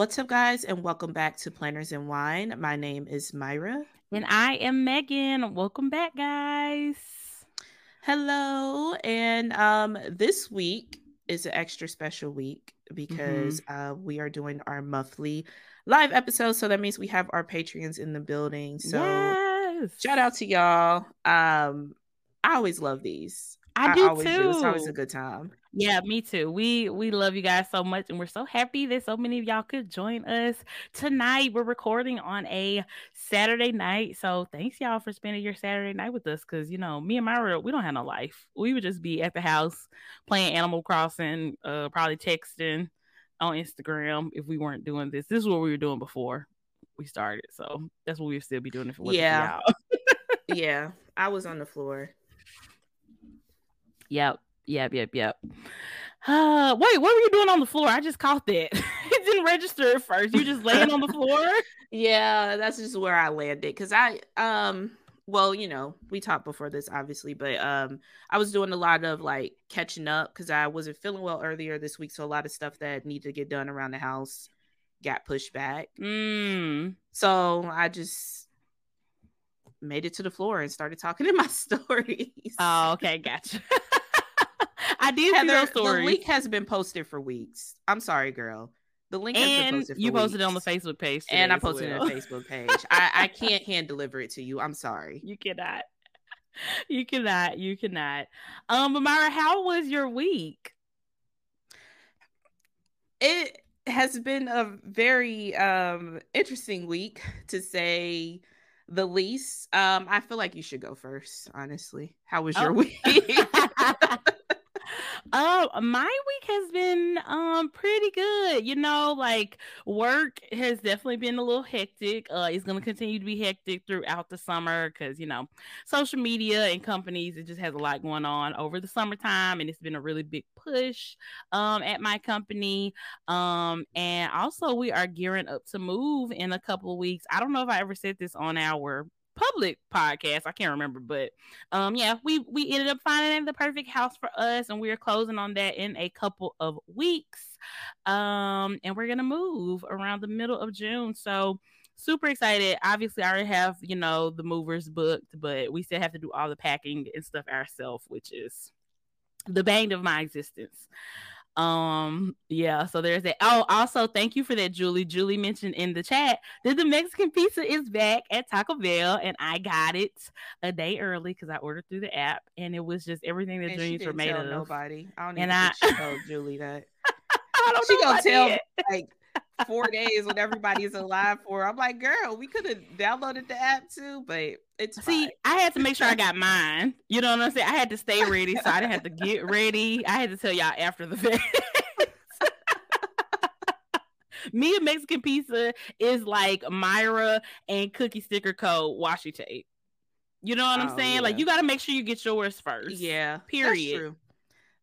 What's up, guys, and welcome back to Planners and Wine. My name is Myra. And I am Megan. Welcome back, guys. Hello. And um, this week is an extra special week because mm-hmm. uh, we are doing our monthly live episode. So that means we have our Patreons in the building. So yes. shout out to y'all. Um, I always love these. I, I do too. Do. It's always a good time. Yeah, me too. We we love you guys so much, and we're so happy that so many of y'all could join us tonight. We're recording on a Saturday night, so thanks y'all for spending your Saturday night with us. Because you know, me and Myra, we don't have no life. We would just be at the house playing Animal Crossing, uh, probably texting on Instagram if we weren't doing this. This is what we were doing before we started, so that's what we'd still be doing if it wasn't yeah. yeah, I was on the floor. Yep. Yep. Yep. Yep. Uh, wait, what were you doing on the floor? I just caught that. it didn't register at first. You just laying on the floor? Yeah, that's just where I landed. Cause I um well, you know, we talked before this obviously, but um I was doing a lot of like catching up because I wasn't feeling well earlier this week. So a lot of stuff that needed to get done around the house got pushed back. Mm. So I just made it to the floor and started talking in my stories. Oh, okay, gotcha. I did Heather, see those stories. The link has been posted for weeks. I'm sorry, girl. The link and has been posted you posted weeks. it on the Facebook page, and I posted well. it on the Facebook page. I, I can't hand deliver it to you. I'm sorry. You cannot. You cannot. You cannot. Um, Myra, how was your week? It has been a very um interesting week to say the least. Um, I feel like you should go first, honestly. How was your oh. week? Oh, my week has been um pretty good. You know, like work has definitely been a little hectic. Uh, it's gonna continue to be hectic throughout the summer because you know, social media and companies it just has a lot going on over the summertime, and it's been a really big push um at my company. Um, and also we are gearing up to move in a couple of weeks. I don't know if I ever said this on our public podcast. I can't remember, but um, yeah, we we ended up finding the perfect house for us, and we are closing on that in a couple of weeks. Um, and we're gonna move around the middle of June, so super excited. Obviously, I already have you know the movers booked, but we still have to do all the packing and stuff ourselves, which is the bane of my existence. Um, yeah, so there's that. Oh, also thank you for that, Julie. Julie mentioned in the chat that the Mexican pizza is back at Taco Bell, and I got it a day early because I ordered through the app, and it was just everything that dreams were made of. Nobody, I don't and I told Julie that. I don't she know gonna tell like four days when everybody's alive for. I'm like, girl, we could have downloaded the app too, but it's see, fine. I had to make sure I got mine. You know what I'm saying? I had to stay ready, so I didn't have to get ready. I had to tell y'all after the fact. Me and Mexican pizza is like Myra and cookie sticker code washi tape. You know what I'm oh, saying? Yeah. Like you got to make sure you get yours first. Yeah. Period. That's true.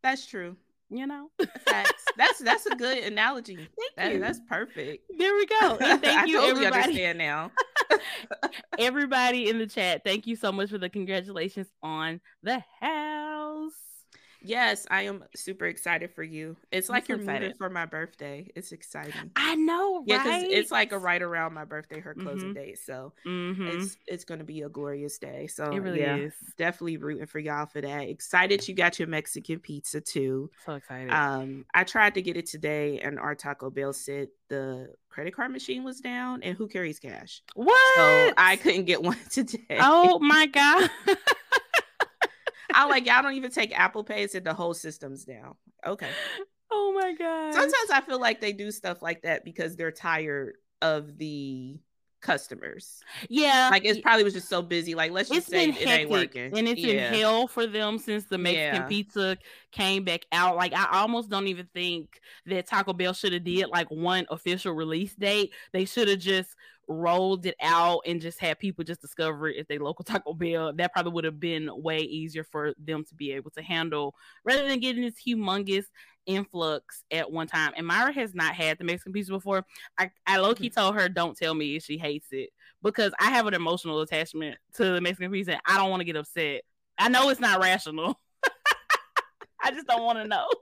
That's true you know? Facts. that's that's a good analogy. Thank that, you. that's perfect. There we go. And thank I you totally everybody. understand now. Everybody in the chat thank you so much for the congratulations on the house Yes, I am super excited for you. It's like you're excited. moving for my birthday. It's exciting. I know, yeah, because it's like a right around my birthday, her closing mm-hmm. date. So mm-hmm. it's it's gonna be a glorious day. So it really yeah, is. Definitely rooting for y'all for that. Excited you got your Mexican pizza too. So excited. Um, I tried to get it today, and our Taco Bell said the credit card machine was down, and who carries cash? What? So I couldn't get one today. Oh my god. I like y'all don't even take Apple Pay, said the whole system's down. Okay. Oh my god. Sometimes I feel like they do stuff like that because they're tired of the customers. Yeah. Like it probably was just so busy. Like let's just it's say it ain't working. And it's yeah. in hell for them since the Mexican yeah. pizza came back out. Like I almost don't even think that Taco Bell should have did like one official release date. They should have just rolled it out and just had people just discover it if they local Taco Bell, that probably would have been way easier for them to be able to handle rather than getting this humongous influx at one time. And Myra has not had the Mexican pizza before. I, I low key mm-hmm. told her, don't tell me if she hates it because I have an emotional attachment to the Mexican pizza. And I don't want to get upset. I know it's not rational. I just don't want to know.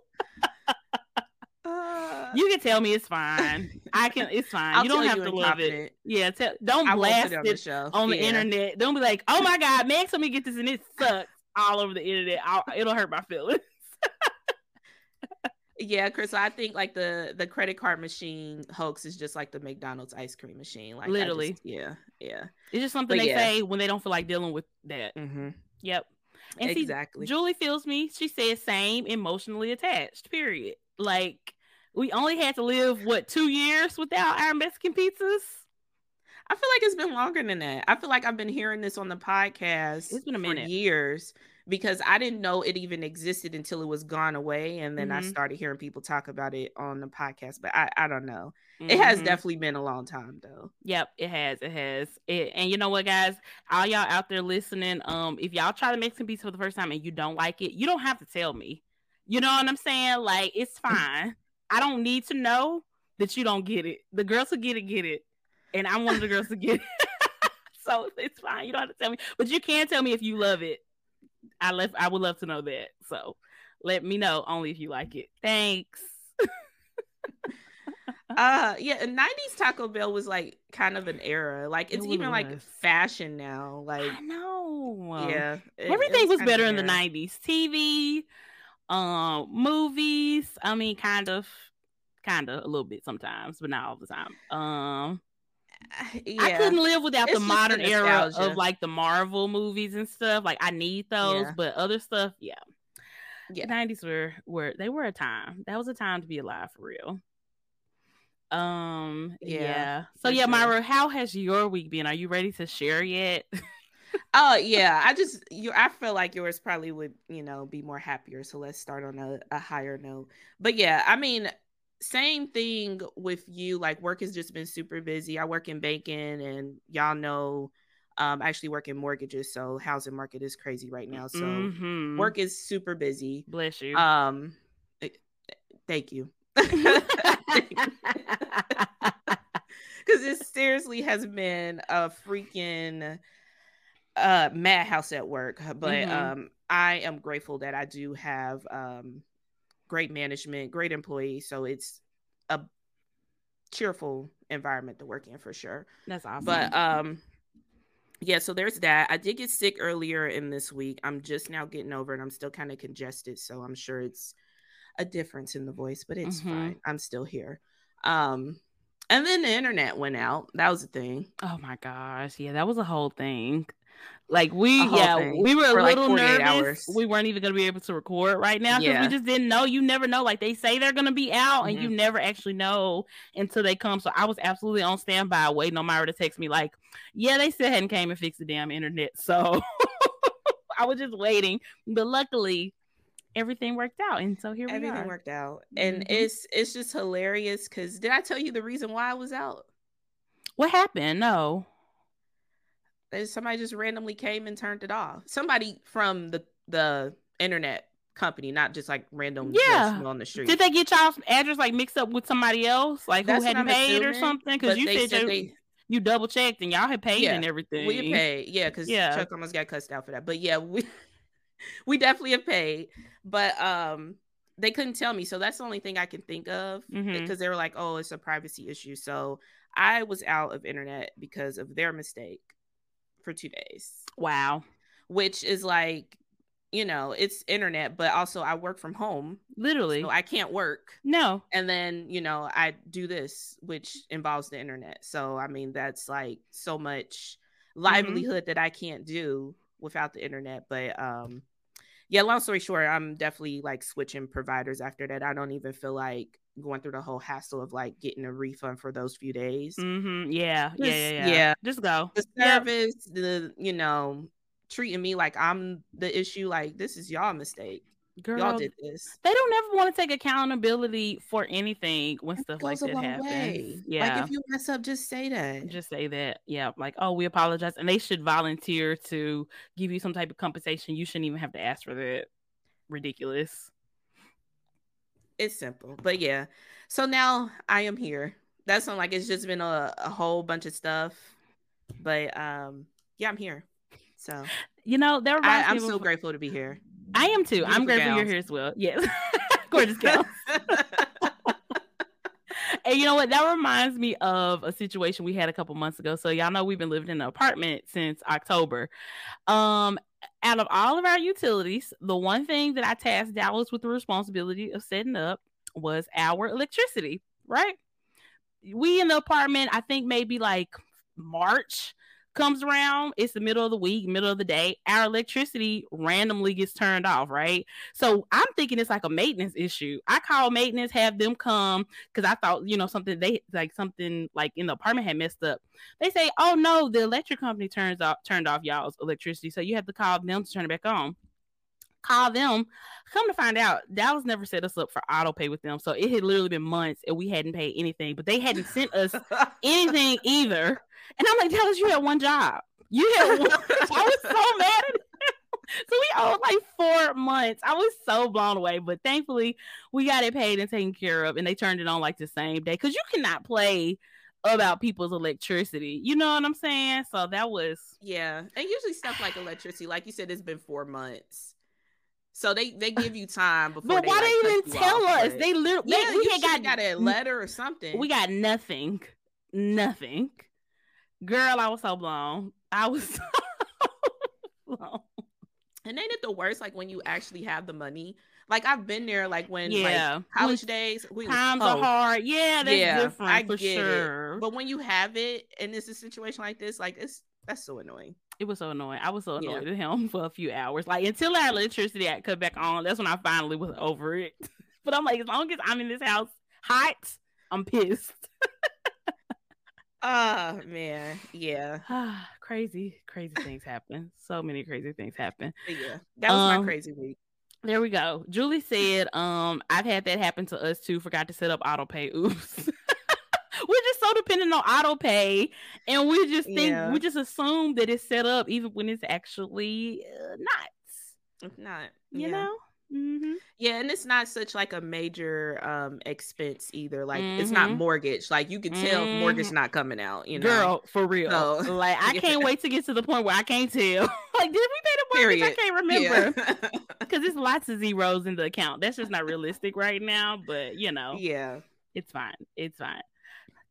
Uh, you can tell me it's fine. I can. It's fine. I'll you don't have you to love confident. it. Yeah. Tell, don't I blast it on it the on the internet. Don't be like, "Oh my god, Meg told me get this and it sucks." All over the internet. I'll, it'll hurt my feelings. Yeah, Chris, I think like the the credit card machine hoax is just like the McDonald's ice cream machine. Like Literally. just- yeah, yeah. It's just something But they yeah. say when they don't feel like dealing with that. Mm-hmm. Yep. And see, Exactly. Julie feels me. She says same emotionally attached. Period. Like we only had to live what two years without our Mexican pizzas. I feel like it's been longer than that. I feel like I've been hearing this on the podcast It's been a for minute. years because I didn't know it even existed until it was gone away. And then I Mhm. started hearing people talk about it on the podcast. But I, I don't know. It has Mhm. definitely been a long time though. Yep, it has. It has. It, and you know what, guys? All y'all out there listening, um, if y'all try the Mexican pizza for the first time and you don't like it, you don't have to tell me. You know what I'm saying? Like it's fine. I don't need to know that you don't get it. The girls who get it, get it, and I'm one of the girls who get it. so it's fine. You don't have to tell me, but you can tell me if you love it. I left. I would love to know that. So let me know only if you like it. Thanks. Uh yeah, and 90s Taco Bell was like kind of an era. Like it's really even like fashion now. Like I know. yeah. it- it everything was better in the 90s tv um movies. I mean kind of kind of a little bit sometimes but not all the time. Um Yeah. i couldn't live without It's the just the modern era of like the marvel movies and stuff. Like i need those Yeah. but other stuff yeah. Yeah. the 90s were were they were a time. That was a time to be alive for real. Um yeah, Yeah, so yeah sure. myra how has your week been? Are you ready to share yet Oh yeah, I just you. I feel like yours probably would you know be more happier. So let's start on a, a higher note. But yeah, I mean, same thing with you. Like work has just been super busy. I work in banking, and y'all know, um, I actually work in mortgages. So housing market is crazy right now. So Mhm. work is super busy. bless you Um, eh, thank you. because it seriously has been a freaking uh madhouse at work but Mhm. um i am grateful that i do have um great management great employees so it's a cheerful environment to work in for sure. That's awesome. but um yeah so there's that. I did get sick earlier in this week. I'm just now getting over it. I'm still kind of congested so i'm sure it's a difference in the voice but it's Mhm. fine. I'm still here. Um and then the internet went out. That was a thing. Oh my gosh, yeah, that was a whole thing. Like we, yeah, thing we were a for, like, little 48 nervous. hours. We weren't even gonna be able to record right now because Yeah. we just didn't know. You never know. Like they say they're gonna be out, and Mhm. you never actually know until they come. So I was absolutely on standby, waiting on Myra to text me. Like, yeah, they still hadn't came and fixed the damn internet. So I was just waiting, but luckily everything worked out, and so here we are. everything worked out and Mhm. it's it's just hilarious because did i tell you the reason why i was out What happened? No. There's somebody just randomly came and turned it off somebody from the the internet company not just like random Yeah. on the street Did they get y'all's address like mixed up with somebody else, like That's who I'm paid or something? Because you said, said you, they- you double checked and y'all had paid Yeah, and everything. we paid yeah because Yeah. chuck almost got cussed out for that but yeah we we definitely have paid but um they couldn't tell me so that's the only thing i can think of Mhm. because they were like oh it's a privacy issue so i was out of internet because of their mistake for two days. Wow, which is like you know it's internet but also i work from home. Literally. so i can't work. No, and then you know i do this which involves the internet. So i mean that's like so much livelihood that i can't do without the internet. But um yeah long story short i'm definitely like switching providers after that. I don't even feel like going through the whole hassle of like getting a refund for those few days mm-hmm. yeah, yeah, Just- yeah, yeah, yeah. Just go. the Yep. service the you know treating me like i'm the issue like this is y'all mistake Girl, y'all did this they don't ever want to take accountability for anything when stuff like that happens. way. Yeah. like if you mess up just say that just say that yeah like oh we apologize and they should volunteer to give you some type of compensation you shouldn't even have to ask for that ridiculous it's simple but yeah so now i am here that's not like it's just been a, a whole bunch of stuff but um yeah i'm here so you know there I, me i'm of so grateful to be here I am too i'm Beautiful grateful you're here as well yes gorgeous girl. And you know what? That reminds me of a situation we had a couple months ago. So y'all know we've been living in an apartment since October. Um, out of all of our utilities, the one thing that I tasked Dallas with the responsibility of setting up was our electricity, right? We in the apartment, I think maybe like March comes around, it's the middle of the week, middle of the day, our electricity randomly gets turned off, right? So I'm thinking it's like a maintenance issue. I call maintenance, have them come because I thought, you know, something they like something like in the apartment had messed up. They say, Oh no, the electric company turns off turned off y'all's electricity. So you have to call them to turn it back on call them. Come to find out, Dallas never set us up for auto pay with them. So it had literally been months and we hadn't paid anything, but they hadn't sent us anything either. And I'm like, Dallas, you had one job. You had one. I was so mad at so we owed like four months. I was so blown away, but thankfully we got it paid and taken care of, and they turned it on like the same day because you cannot play about people's electricity. You know what I'm saying? So that was yeah. And usually stuff like electricity, like you said, it's been four months. So they they give you time before. But they, why like, they didn't tell us? They literally yeah, we you had got, got a letter or something. We got nothing, nothing. Girl, I was so blown. I was so blown. And ain't it the worst? Like when you actually have the money. Like I've been there. Like when yeah like, college days, we times was, are oh, hard. Yeah, that's yeah, different I for get sure. it. But when you have it, and it's a situation like this, like it's that's so annoying. It was so annoying. I was so Yeah. annoyed at him for a few hours. Like until our electricity got cut back on, that's when I finally was over it. but I'm like, as long as I'm in this house hot, I'm pissed. Oh man, yeah, crazy, crazy things happen. So many crazy things happen. But yeah. That was Um, my crazy week. There we go. Julie said, um, I've had that happen to us too. Forgot to set up auto pay. Oops. So dependent on auto pay, and we just think Yeah. we just assume that it's set up even when it's actually uh, not. If not, You yeah. know? Mm-hmm. Yeah, and it's not such like a major um expense either. Like it's not Mhm. mortgage. Like you can tell if mortgage not coming out, you know. Girl, for real. So, like I can't wait to get to the point where I can't tell. like, did we pay the mortgage? I can't remember. Yeah. Because there's lots of zeros in the account. That's just not realistic right now. But you know, yeah. it's fine. It's fine.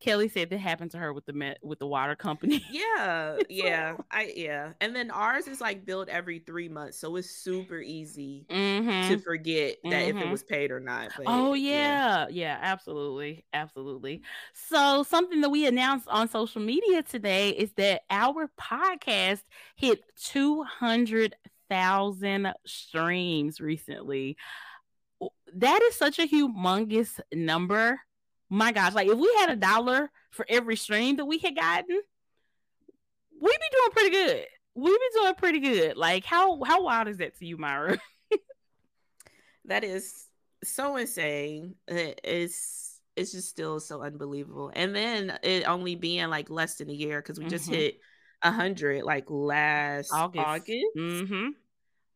Kelly said that happened to her with the met with the water company. Yeah. Yeah. I yeah. And then ours is like billed every three months. So it's super easy mm-hmm. to forget that if it Mhm. was paid or not. But Oh yeah. yeah, absolutely, absolutely. So something that we announced on social media today is that our podcast hit two hundred thousand streams recently. That is such a humongous number. My gosh, like if we had a dollar for every stream that we had gotten, we'd be doing pretty good. We'd be doing pretty good. Like how how wild is that to you, Myra? That is so insane. It's it's just still so unbelievable. And then it only being like less than a year because we just Mhm. hit a hundred like last August. August. Mm-hmm.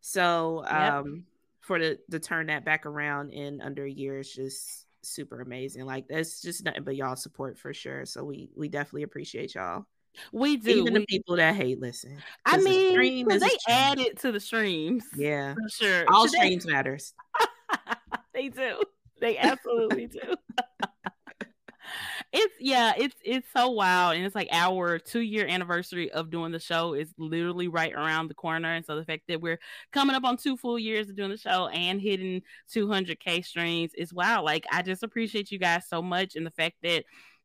So Yep. um for the to turn that back around in under a year is just super amazing. Like that's just nothing but y'all support for sure. So we we definitely appreciate y'all. We do. Even We- the people that hate listen. I mean, stream 'cause is they add it to the streams. Yeah. for sure. All streams matters. they do. They absolutely do. it's yeah, it's it's so wild, and it's like our two year anniversary of doing the show is literally right around the corner, and so the fact that we're coming up on two full years of doing the show and hitting 200k streams is wow. Like I just appreciate you guys so much, and the fact that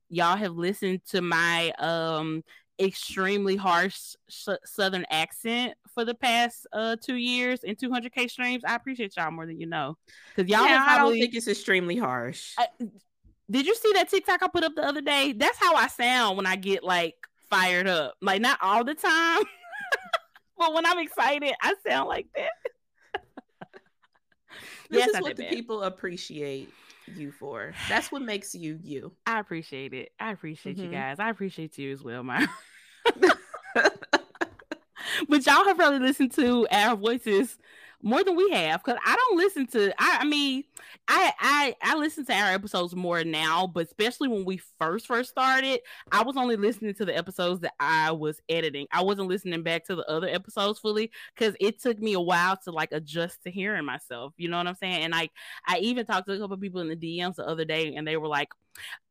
y'all have listened to my um extremely harsh s- southern accent for the past uh two years and 200k streams i appreciate y'all more than you know because y'all yeah, have I don't think it's extremely harsh. I- did you see that tiktok i put up the other day that's how i sound when i get like fired up like not all the time but when i'm excited i sound like that this Yes, is I what the that. people appreciate you for. That's what makes you you. i appreciate it i appreciate you Mhm. guys i appreciate you as well my but y'all have probably listened to our voices more than we have because I don't listen to. I, I mean, I I I listen to our episodes more now, but especially when we first first started, I was only listening to the episodes that I was editing. I wasn't listening back to the other episodes fully because it took me a while to like adjust to hearing myself. You know what I'm saying? And like I even talked to a couple people in the DMs the other day, and they were like,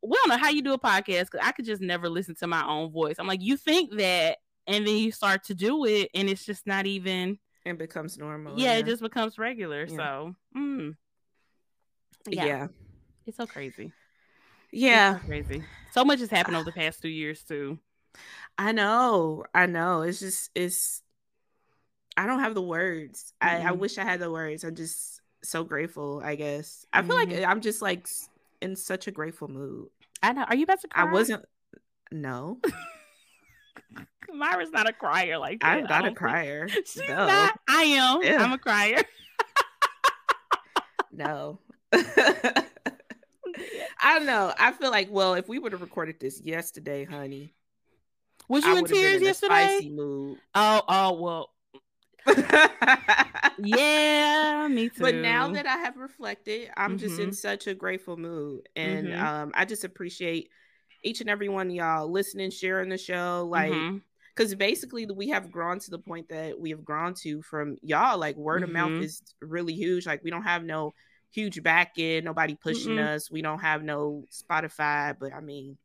"We don't know how you do a podcast because I could just never listen to my own voice." I'm like, "You think that?" And then you start to do it, and it's just not even. and becomes normal. Yeah, yeah. it just becomes regular. Yeah. So, mm. Yeah. yeah. It's so crazy. Yeah. So crazy. So much has happened over the past two years too. I know. I know. It's just it's I don't have the words. Mm-hmm. I, I wish I had the words. I'm just so grateful, I guess. I feel mm-hmm. like I'm just like in such a grateful mood. I know. Are you about to cry? I wasn't no. Myra's not a crier like that. I'm not a crier. She's no. not. I am. Yeah. I'm a crier. no. I don't know. I feel like, well, if we would have recorded this yesterday, honey. Was you in tears in yesterday? Spicy mood. Oh, oh, well. yeah, me too. But now that I have reflected, I'm mm-hmm. just in mm-hmm. such a grateful mood. And mm-hmm. um, I just appreciate each and every one of y'all listening, sharing the show. Like, because mm-hmm. basically we have grown to the point that we have grown to from y'all. Like, word of mouth mm-hmm. is really huge. Like, we don't have no huge back end, nobody pushing Mm-mm. us. We don't have no Spotify, but I mean,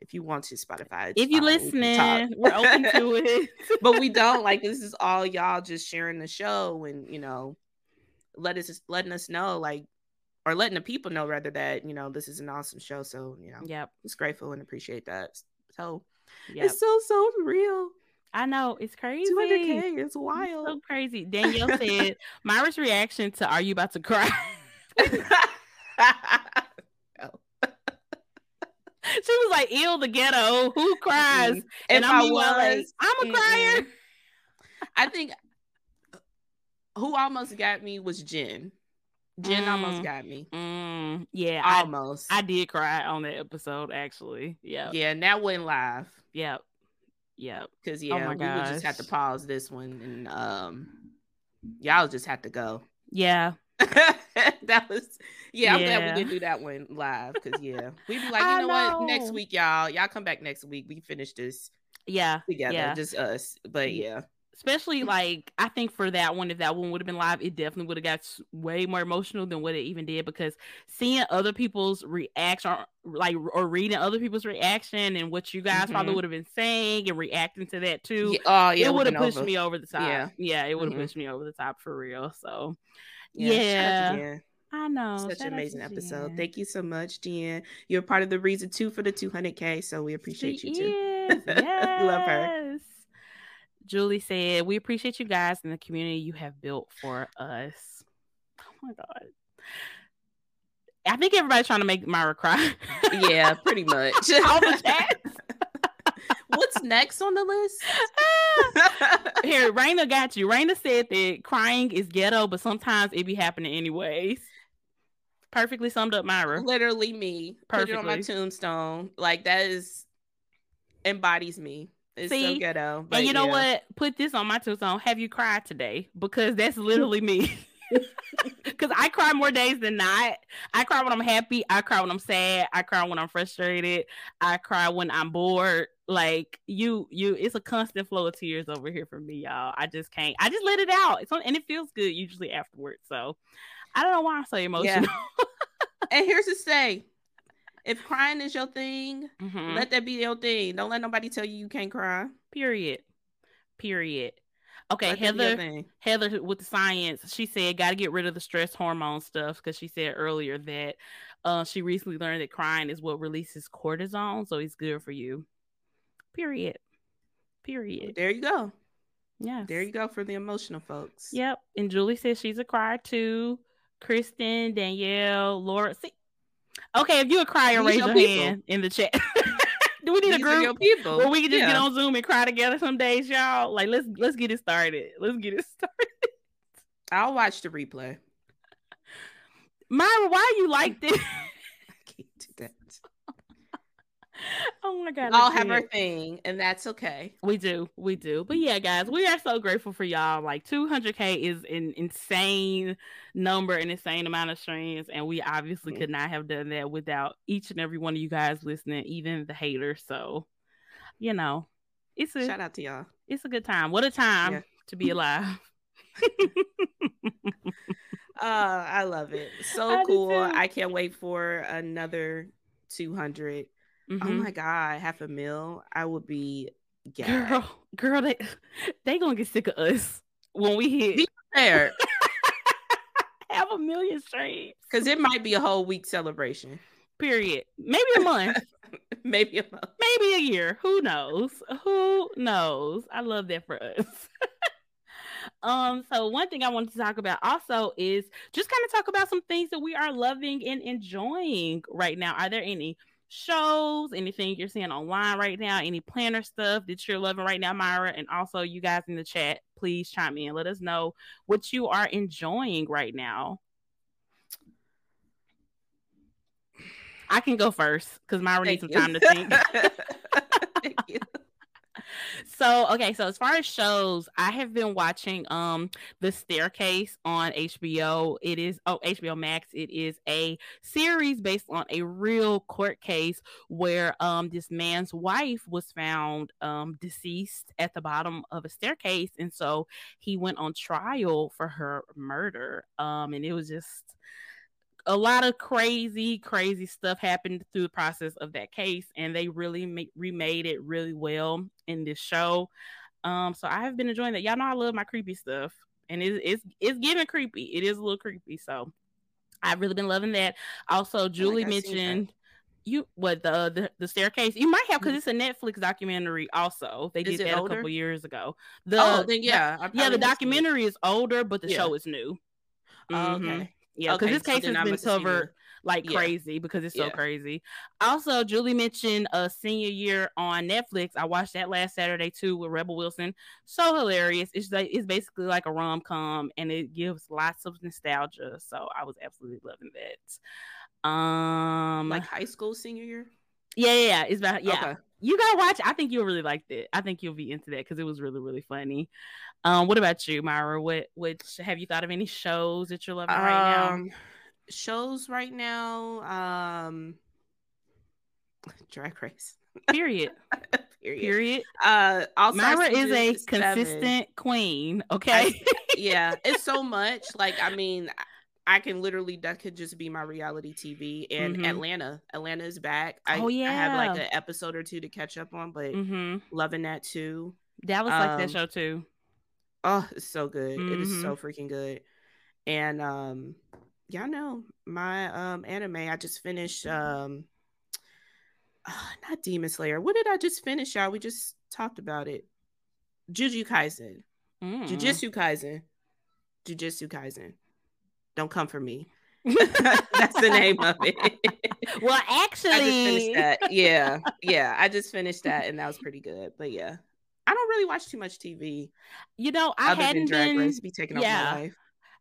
if you want to Spotify, if you listening, we are open to it. but we don't like this is all y'all just sharing the show and you know, let us letting us know like or letting the people know rather that you know this is an awesome show. So you know, yep, it's grateful and appreciate that. So yep. it's so so real. I know it's crazy. 200k, it's wild, it's so crazy. Danielle said, "Myra's reaction to Are you about to cry?" She was like, "Ill the ghetto. Who cries?" Mm-hmm. And I, I was, like, "I'm a mm-hmm. crier." I think who almost got me was Jen. Jen mm, almost got me. Mm, yeah, almost. I, I, did cry on that episode. Actually, yeah, yeah. And that went live. Yep, yep. Because oh yeah, oh we would just have to pause this one, and um, y'all just have to go. Yeah, that was yeah, I'm glad we didn't do that one live because yeah, we'd be like, you know, know, what, next week, y'all, y'all come back next week. We finish this, yeah, together, yeah. just us. But yeah, especially like I think for that one, if that one would have been live, it definitely would have got way more emotional than what it even did because seeing other people's reaction, or, like or reading other people's reaction and what you guys mm-hmm. probably would have been saying and reacting to that too, yeah. Oh, yeah, it would have pushed over. me over the top. Yeah, yeah, it would have mm-hmm. pushed me over the top for real. So yeah. yeah. I know. Such an amazing episode. Jen. Thank you so much, Jen. You're part of the reason too for the 200K. So we appreciate she you too. Yes. Love her. Julie said, We appreciate you guys and the community you have built for us. Oh my God. I think everybody's trying to make Myra cry. yeah, pretty much. All the chats. What's next on the list? Here, Raina got you. Raina said that crying is ghetto, but sometimes it be happening anyways. Perfectly summed up, Myra. Literally me. Perfectly. Put it on my tombstone. Like that is embodies me. It's See? so ghetto. and you know what? Put this on my tombstone. Have you cried today? Because that's literally me. Because I cry more days than not. I cry when I'm happy. I cry when I'm sad. I cry when I'm frustrated. I cry when I'm bored. Like you, you, it's a constant flow of tears over here for me, y'all. I just can't. I just let it out. It's on, and it feels good usually afterwards. So I don't know why I'm so emotional. Yeah. and here's to say, if crying is your thing, mm-hmm. let that be your thing. Don't let nobody tell you you can't cry. Period. Period. Okay, Heather. Heather with the science, she said got to get rid of the stress hormone stuff because she said earlier that uh, she recently learned that crying is what releases cortisol, so it's good for you. Period. Period. There you go. Yeah. There you go for the emotional folks. Yep. And Julie says she's a crier too. Kristen, Danielle, Laura. See, okay, if you a crier, raise your people. hand in the chat. Do we need These a group people. where we can just yeah. get on Zoom and cry together some days, y'all? Like, let's let's get it started. Let's get it started. I'll watch the replay. Myra, why you like this? I can't do that. oh my god. We all have our thing, and that's okay. We do, we do. But yeah, guys, we are so grateful for y'all. Like 200k is an insane number, an insane amount of streams, and we obviously mm-hmm. could not have done that without each and every one of you guys listening, even the haters. So, you know, it's a shout out to y'all. It's a good time. What a time yeah. to be alive. uh, I love it. So I cool. I can't wait for another 200. Mm-hmm. Oh my god, half a mil. I would be gagged. girl, girl. They they gonna get sick of us when we hit. Be prepared. Have a million streams because it might be a whole week celebration. Period. Maybe a month. Maybe a month. Maybe a year. Who knows? Who knows? I love that for us. Um, so one thing I wanted to talk about also is just kind of talk about some things that we are loving and enjoying right now. Are there any shows, anything you're seeing online right now, any planner stuff that you're loving right now, Myra? And also you guys in the chat, please chime in. Let us know what you are enjoying right now. I can go first because Myra Thank needs some time to think. So okay, so as far as shows, I have been watching um The Staircase on HBO. It is oh HBO Max. It is a series based on a real court case where um this man's wife was found um deceased at the bottom of a staircase and so he went on trial for her murder. Um and it was just a lot of crazy, crazy stuff happened through the process of that case, and they really ma- remade it really well in this show. Um, so I have been enjoying that. Y'all know I love my creepy stuff, and it's it's it's getting creepy. It is a little creepy, so I've really been loving that. Also, Julie mentioned you what the, the, the staircase you might have because mm-hmm. it's a netflix documentary also they is did that older? a couple years ago the oh then yeah the, yeah the documentary is older but the yeah. show is new oh, mm-hmm. okay yeah, because okay, this case so has been covered like yeah. crazy because it's so yeah. crazy. Also, Julie mentioned a senior year on Netflix. I watched that last Saturday too with Rebel Wilson. So hilarious. It's like it's basically like a rom com and it gives lots of nostalgia. So I was absolutely loving that. Um, like high school senior year. Yeah, yeah, yeah. it's about yeah. Okay. You gotta watch. I think you'll really like it. I think you'll be into that because it was really, really funny. Um, what about you, Myra? What which have you thought of any shows that you're loving right um, now? Shows right now, um Drag Race. Period. Period. Period. Uh also Myra is a consistent queen. Okay. I, yeah, it's so much. Like, I mean, I can literally that could just be my reality TV. And mm-hmm. Atlanta, Atlanta is back. I, oh yeah, I have like an episode or two to catch up on, but mm-hmm. loving that too. Dallas um, like that show too. Oh, it's so good. Mm-hmm. It is so mm-hmm. freaking good. And um y'all know my um anime. I just finished um uh, not Demon Slayer. What did I just finish, y'all? We just talked about it. Jujutsu Kaisen. Mm. Jujutsu Kaisen. Jujutsu Kaisen. Don't come for me. That's the name of it. well, actually, yeah, yeah, I just finished that, and that was pretty good. But yeah, I don't really watch too much TV. You know, I hadn't been Race be taking yeah, over my life.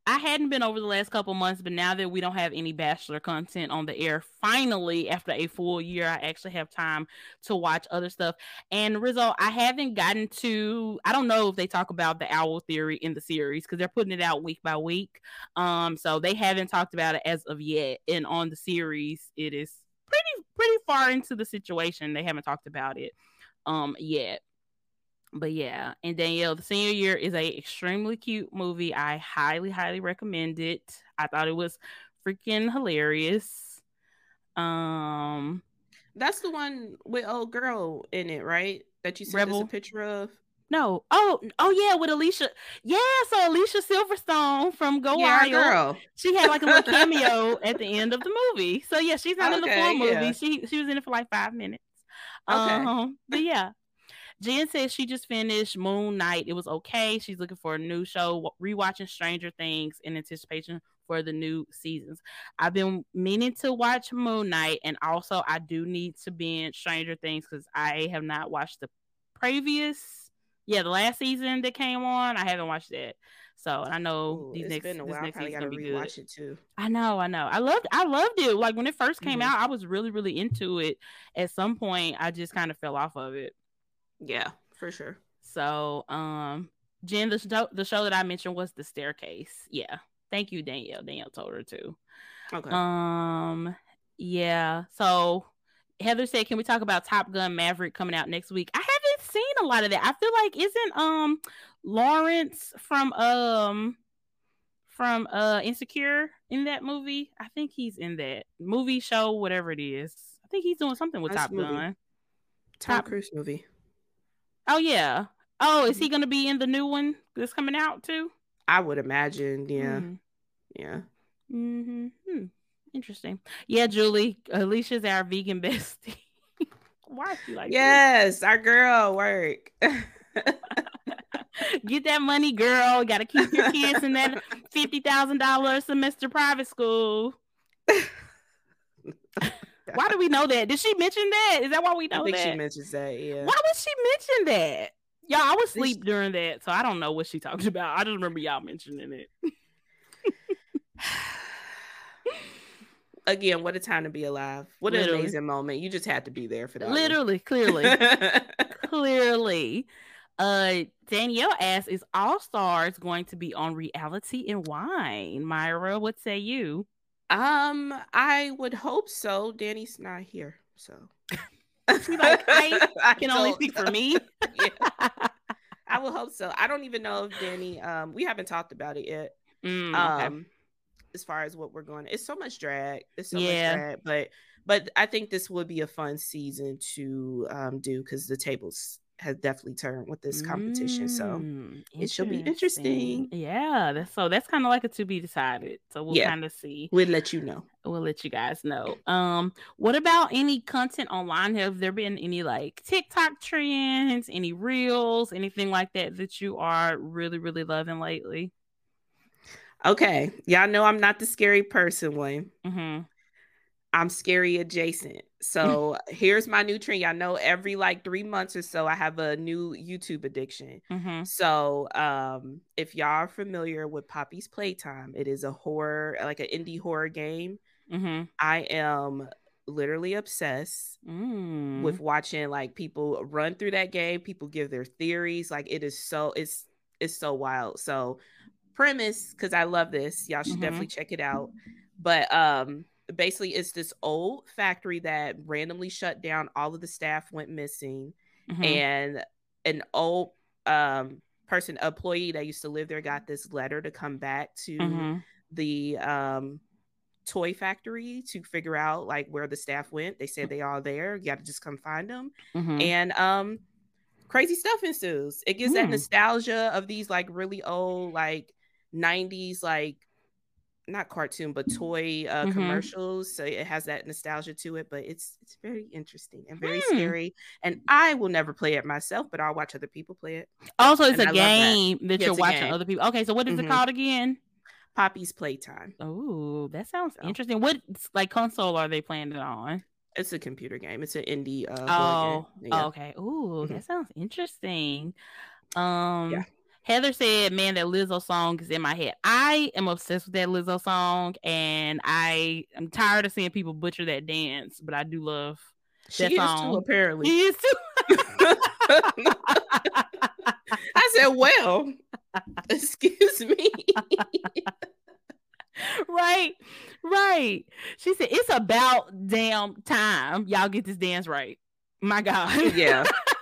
I hadn't been over the last couple months, but now that we don't have any Bachelor content on the air, finally, after a full year, I actually have time to watch other stuff. And Rizzo, I haven't gotten to, I don't know if they talk about the owl theory in the series because they're putting it out week by week. Um, so they haven't talked about it as of yet. And on the series, it is pretty, pretty far into the situation. They haven't talked about it um yet but yeah, and Danielle, the senior year is a extremely cute movie. I highly, highly recommend it. I thought it was freaking hilarious. Um, that's the one with old girl in it, right? That you sent Rebel. us a picture of. No. Oh, oh yeah, with Alicia. Yeah, so Alicia Silverstone from Go yeah, Wild. Girl. She had like a little cameo at the end of the movie. So yeah, she's not okay, in the full movie. Yeah. She she was in it for like five minutes. Okay. Um, but yeah, Jen says she just finished Moon Knight. It was okay. She's looking for a new show, rewatching Stranger Things in anticipation for the new seasons. I've been meaning to watch Moon Knight, and also I do need to binge Stranger Things because I have not watched the previous yeah, the last season that came on, I haven't watched that. So and I know Ooh, these next been a this while. I next season's gonna be good. it too. I know, I know. I loved I loved it. Like when it first came Mhm. out, I was really, really into it. At some point I just kind of fell off of it. Yeah, for sure. So um Jen, the show the show that I mentioned was the staircase. Yeah. Thank you, Danielle. Danielle told her to. Okay. Um, yeah. So Heather said, "Can we talk about Top Gun Maverick coming out next week?" I haven't seen a lot of that. I feel like isn't um Lawrence from um from uh Insecure in that movie? I think he's in that movie show, whatever it is. I think he's doing something with Nice Top movie. Gun. Tom Top- Cruise movie. Oh yeah. Oh, is Mm-hmm. he gonna be in the new one that's coming out too? I would imagine. Yeah. Mhm. Yeah. Mm-hmm. Hmm. Interesting. Yeah, Julie. Alicia's our vegan bestie. Why is she like this? Yes, our girl work. Get that money, girl. Got to keep your kids in that fifty thousand dollars semester private school. Why do we know that? Did she mention that? Is that why we know that? I think that? she mentions that. Yeah. why would she mention that? Y'all, I was asleep during that, so I don't know what she talked about. I just remember y'all mentioning it. Again, what a time to be alive. What an amazing moment. You just had to be there for that. one. Literally, clearly. clearly. Uh Danielle asks, is All Stars going to be on reality and wine? Myra, what say you? Um, I would hope so. Danny's not here, so like, I I Can only speak for me. Yeah, I would hope so. I don't even know if Danny. Um, we haven't talked about it yet. Mm, okay. um as far as what we're going it's so much drag it's so Yeah. much drag but but i think this would be a fun season to um do because the tables has definitely turned with this competition so Mm, it should be interesting. Yeah, that's so that's kind of like a to be decided. So we'll Yeah. kind of see. we'll let you know We'll let you guys know. Um, what about any content online? Have there been any like TikTok trends, any reels, anything like that that you are really, really loving lately? okay y'all know i'm not the scary person one Mm-hmm. I'm scary adjacent so here's my new trend y'all know every like three months or so i have a new youtube addiction Mm-hmm. So, um, if y'all are familiar with Poppy's Playtime, it is a horror, like an indie horror game. Mm-hmm. I am literally obsessed Mm. with watching like people run through that game. People give their theories. Like it is so it's it's so wild. So, premise because I love this, y'all should Mhm. definitely check it out. But um, basically, it's this old factory that randomly shut down. All of the staff went missing Mhm. and an old um person employee that used to live there got this letter to come back to Mhm. the um toy factory to figure out like where the staff went they said they all there you got to just come find them Mhm. and um crazy stuff ensues it gives that Hmm. nostalgia of these like really old like 90s like not cartoon but toy uh Mhm. commercials so it has that nostalgia to it but it's it's very interesting and very Hmm. scary and i will never play it myself but i'll watch other people play it Also, it's and I a that. game that, Yeah, you're watching other people. Okay, so what is it Mhm. called again? poppy's playtime Oh, that sounds So. interesting. What like console are they playing it on? it's a computer game it's an indie uh Oh. Yeah. okay. Ooh, Mhm. that sounds interesting. Um, Yeah. Heather said, "Man, that Lizzo song is in my head. I am obsessed with that Lizzo song, and I am tired of seeing people butcher that dance. But I do love she that is song. too apparently he is too. i said well excuse me right, right. She said it's about damn time y'all get this dance right. My God, yeah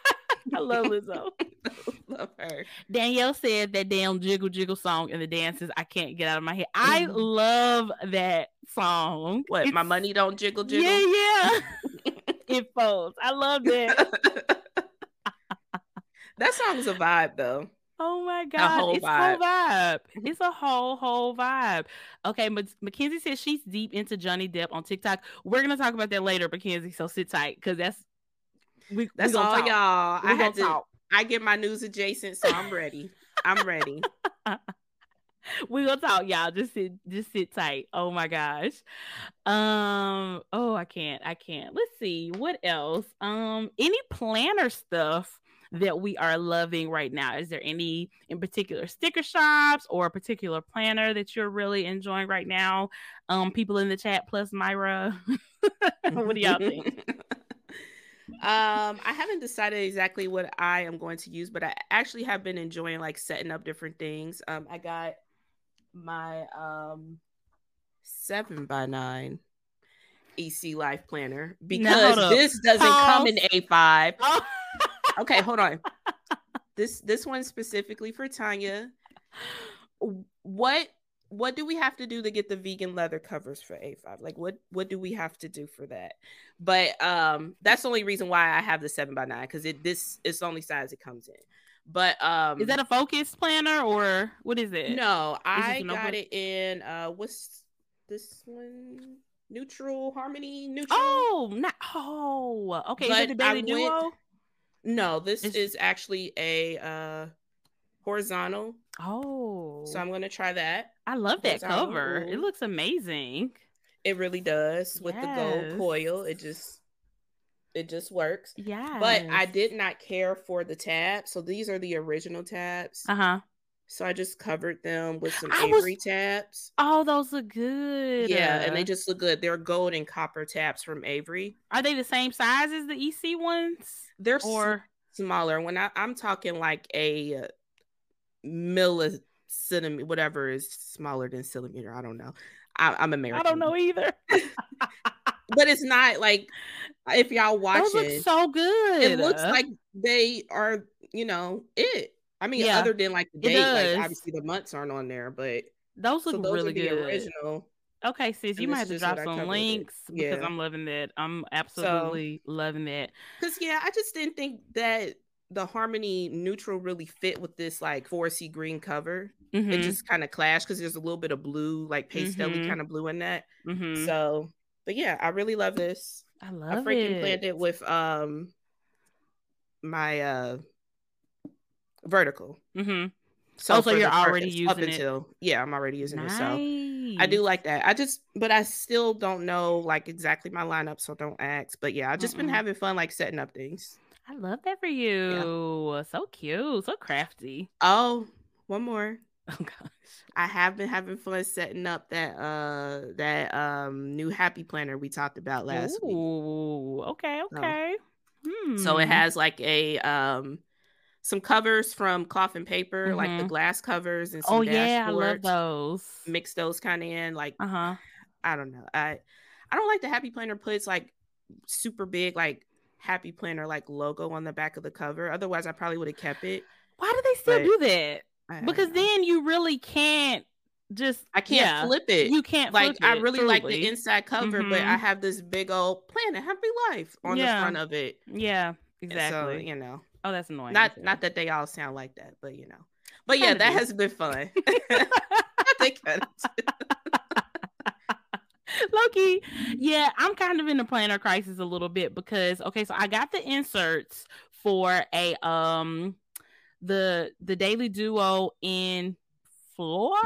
I love Lizzo. love her Danielle said that damn jiggle jiggle song and the dances I can't get out of my head. I mm-hmm. love that song. what my money don't jiggle jiggle Yeah, yeah. it folds. I love that. that song's a vibe though Oh my god, it's a vibe. whole vibe. Mm-hmm. It's a whole whole vibe. Okay, but Mackenzie says she's deep into Johnny Depp on TikTok. We're gonna talk about that later, Mackenzie. So sit tight because that's we. that's we all talk. y'all We i had to talk. i get my news adjacent so i'm ready i'm ready we gonna talk, y'all. Just sit, just sit tight. Oh my gosh. Um. Oh, I can't. I can't. Let's see what else. Um. Any planner stuff that we are loving right now? Is there any in particular sticker shops or a particular planner that you're really enjoying right now? Um, people in the chat plus Myra, what do y'all think? um i haven't decided exactly what i am going to use but i actually have been enjoying like setting up different things. Um i got my um seven by nine ec life planner because no, this doesn't come in a5 oh. okay hold on. This this one specifically for tanya. What what do we have to do to get the vegan leather covers for A5? Like what what do we have to do for that? But um that's the only reason why I have the seven by nine because it this is the only size it comes in. But um is that a focus planner or what is it? No, I got it in uh what's this one? Neutral harmony neutral. Oh, not oh okay. But is it the daily duo? No, this it's... is actually a uh horizontal. Oh. So I'm gonna try that. I love that cover. It looks amazing. It really does with yes. the gold coil. It just it just works. Yeah. But I did not care for the tabs. So these are the original tabs. Uh-huh. So I just covered them with some I Avery was... tabs. Oh, those look good. Yeah, and they just look good. They're gold and copper tabs from Avery. Are they the same size as the EC ones? They're or smaller. When I, I'm talking like a millicentimeter, whatever is smaller than centimeter. I don't know. I, am American. I don't know either. but it's not like if y'all watch Those it, looks so good. It looks like they are, you know, it. I mean, yeah, other than like the date, like obviously the months aren't on there, but those look so those really good. original. Okay, sis, you might have to drop some links because. I'm loving that. I'm absolutely so, loving that. Because yeah, I just didn't think that the harmony neutral really fit with this like forestry green cover. Mm-hmm. It just kind of clashed because there's a little bit of blue, like pastel mm-hmm. kind of blue in that. Mm-hmm. So, but yeah, I really love this. I love it. I freaking it. planned it with um my uh vertical. Mm-hmm. So, oh, so you're already using up until it. yeah, I'm already using nice. it. So I do like that. I just, but I still don't know like exactly my lineup, so don't ask. But yeah, I've just Mm-mm. been having fun like setting up things. I love that for you. Yeah. So cute, so crafty. Oh, one more. Oh gosh. I have been having fun setting up that uh that um new happy planner we talked about last Ooh, week. okay, okay. So, hmm. so it hmm. has like a um some covers from cloth and paper, mm-hmm. like the mm-hmm. glass covers and some Oh yeah, I love those. Mix those kind of in like uh-huh. I don't know. I I don't like the happy planner puts like super big like happy planner like logo on the back of the cover. Otherwise, I probably would have kept it. Why do they still but do that? Because then you really can't just I can't yeah, flip it. You can't like I really truly. like the inside cover, mm-hmm. but I have this big old planet happy life on yeah. the front of it. Yeah, exactly. So, you know. Oh, that's annoying. Not not that they all sound like that, but you know. But yeah, that has been fun. Loki, yeah, I'm kind of in a planner crisis a little bit because okay, so I got the inserts for a um the the daily duo in Flora.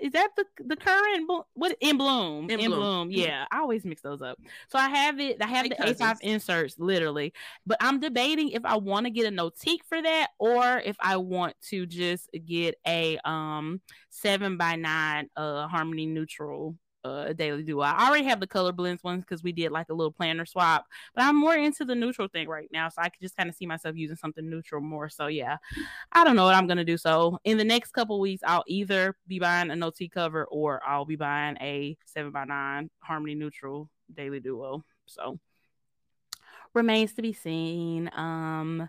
Is that the the current what in bloom in, in bloom. bloom. Yeah, I always mix those up. So I have it. I have the A5 inserts literally, but I'm debating if I want to get a Notique for that or if I want to just get a um seven by nine uh harmony neutral uh daily duo. I already have the color blends ones because we did like a little planner swap, but I'm more into the neutral thing right now. So I could just kind of see myself using something neutral more. So yeah, I don't know what I'm gonna do. So in the next couple weeks, I'll either be buying a Notique cover or I'll be buying a seven by nine harmony neutral daily duo. So remains to be seen. Um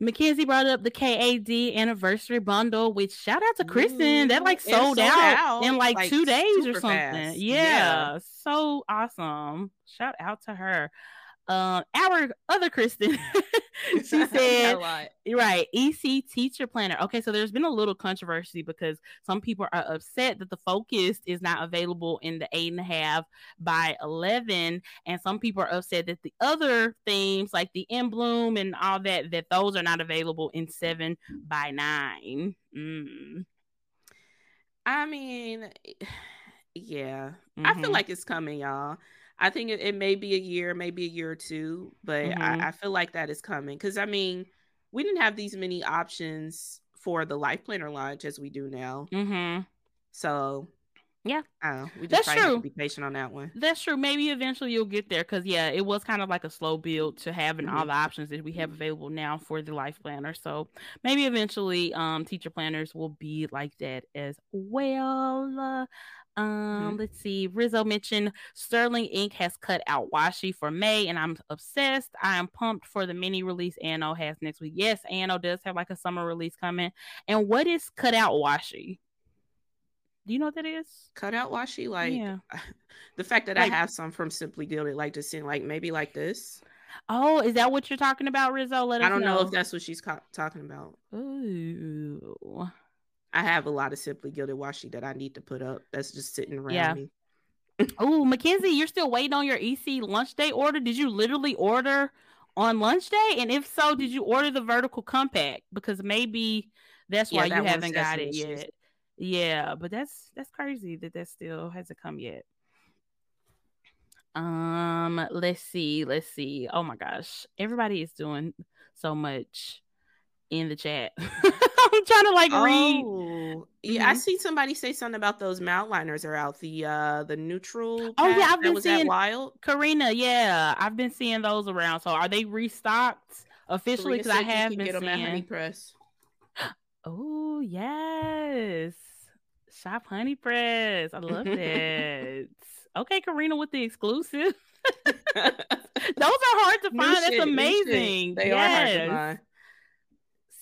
Mackenzie brought up the KAD anniversary bundle, which shout out to Kristen. Ooh, that mm-hmm. like sold, sold out, out, in like, like two days or something. Yeah, yeah, so awesome. Shout out to her. Um, our other Kristen, she said, right, EC teacher planner. Okay, so there's been a little controversy because some people are upset that the focus is not available in the eight and a half by 11. And some people are upset that the other themes like the in bloom and all that, that those are not available in seven by nine. Mm. I mean, yeah, mm-hmm. I feel mm-hmm. like it's coming, y'all. I think it, it, may be a year, maybe a year or two, but mm-hmm. I, I, feel like that is coming. Because I mean, we didn't have these many options for the life planner launch as we do now. Mm-hmm. So yeah, uh, we just That's true. be patient on that one. That's true. Maybe eventually you'll get there because yeah, it was kind of like a slow build to having all Mhm. the options that we have available now for the life planner. So maybe eventually um teacher planners will be like that as well. Uh, Um, let's see. Rizzo mentioned Sterling Ink has cut out washi for May, and I'm obsessed. I am pumped for the mini release Ano has next week. Yes, Ano does have like a summer release coming. And what is cut out washi? Do you know what that is? Cut out washi, like yeah. the fact that Like- I have some from Simply Gilded, like just seeing like maybe like this. Oh, is that what you're talking about, Rizzo? Let us I don't know. know if that's what she's ca- talking about. Ooh. I have a lot of Simply Gilded washi that I need to put up. That's just sitting around Yeah. me. Oh, Mackenzie, you're still waiting on your EC lunch day order. Did you literally order on lunch day? And if so, did you order the vertical compact? Because maybe that's Yeah, why that you haven't got it issues. yet. Yeah, but that's that's crazy that that still hasn't come yet. Um, let's see, let's see. Oh my gosh, everybody is doing so much in the chat. I'm trying to like read. Oh, yeah. I Mhm. see somebody say something about those Mildliners are out. The uh the neutral. Oh, yeah, I've been was at seeing- Wild. Karina, yeah, I've been seeing those around. So are they restocked officially? Because I have can been get them at Honey seeing. Press. Oh yes, shop Honey Press. I love that. okay, Karina with the exclusive. Those are hard to New find. That's shit, new amazing. They are hard to find.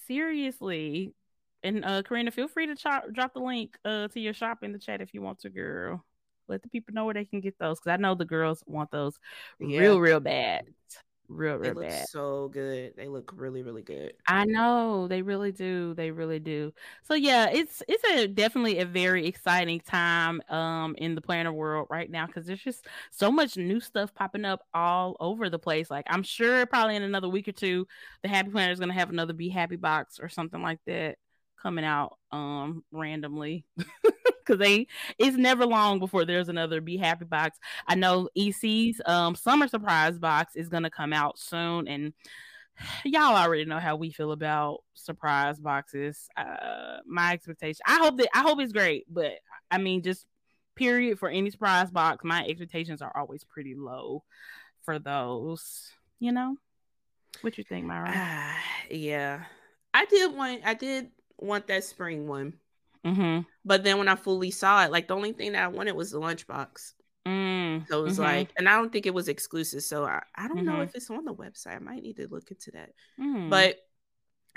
Seriously. And uh Karina, feel free to chop, drop the link uh to your shop in the chat if you want to, girl. Let the people know where they can get those because I know the girls want those Yeah. real, real bad. Real, They real look bad. so good. They look really, really good. I know they really do. They really do. So yeah, it's it's a definitely a very exciting time um in the planner world right now because there's just so much new stuff popping up all over the place. Like I'm sure probably in another week or two, the Happy Planner is gonna have another Be Happy box or something like that coming out um randomly. Cause they it's never long before there's another Be Happy box. I know EC's um summer surprise box is gonna come out soon and y'all already know how we feel about surprise boxes. Uh my expectation. I hope that I hope it's great, but I mean just period for any surprise box, my expectations are always pretty low for those, you know? What you think, Myra? Ah, yeah. I did want I did want that spring one. Mm-hmm. But then when I fully saw it, like the only thing that I wanted was the lunchbox. Mm. So it was Mhm. like, and I don't think it was exclusive. So I, I don't know Mhm. if it's on the website. I might need to look into that. Mm. But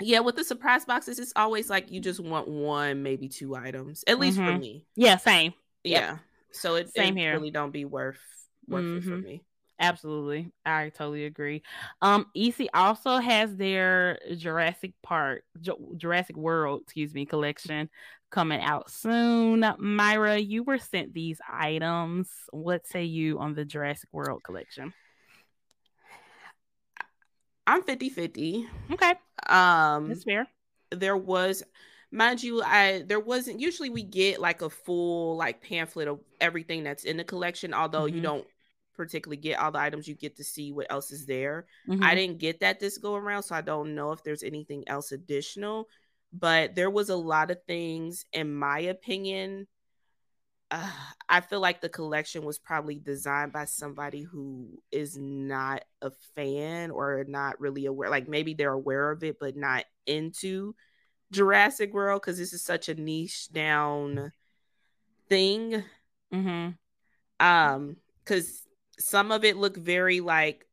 yeah, with the surprise boxes, it's always like you just want one, maybe two items, at least for Mhm. me. yeah, same. Yep. Yeah. So it, Same it here. really don't be worth worth it for Mhm. me. Absolutely. I totally agree. Um EC also has their Jurassic Park Jurassic World, excuse me, collection coming out soon. Myra, you were sent these items. What say you on the Jurassic World collection? I'm 50 50. Okay, Um, that's fair. there was mind you i there wasn't usually we get like a full like pamphlet of everything that's in the collection although you Mhm. don't particularly get all the items you get to see what else is there i Mhm. didn't get that this go around so i don't know if there's anything else additional but there was a lot of things in my opinion uh, i feel like the collection was probably designed by somebody who is not a fan or not really aware like maybe they're aware of it but not into Jurassic World because this is such a niche down thing. Mhm. Um, because some of it looked very like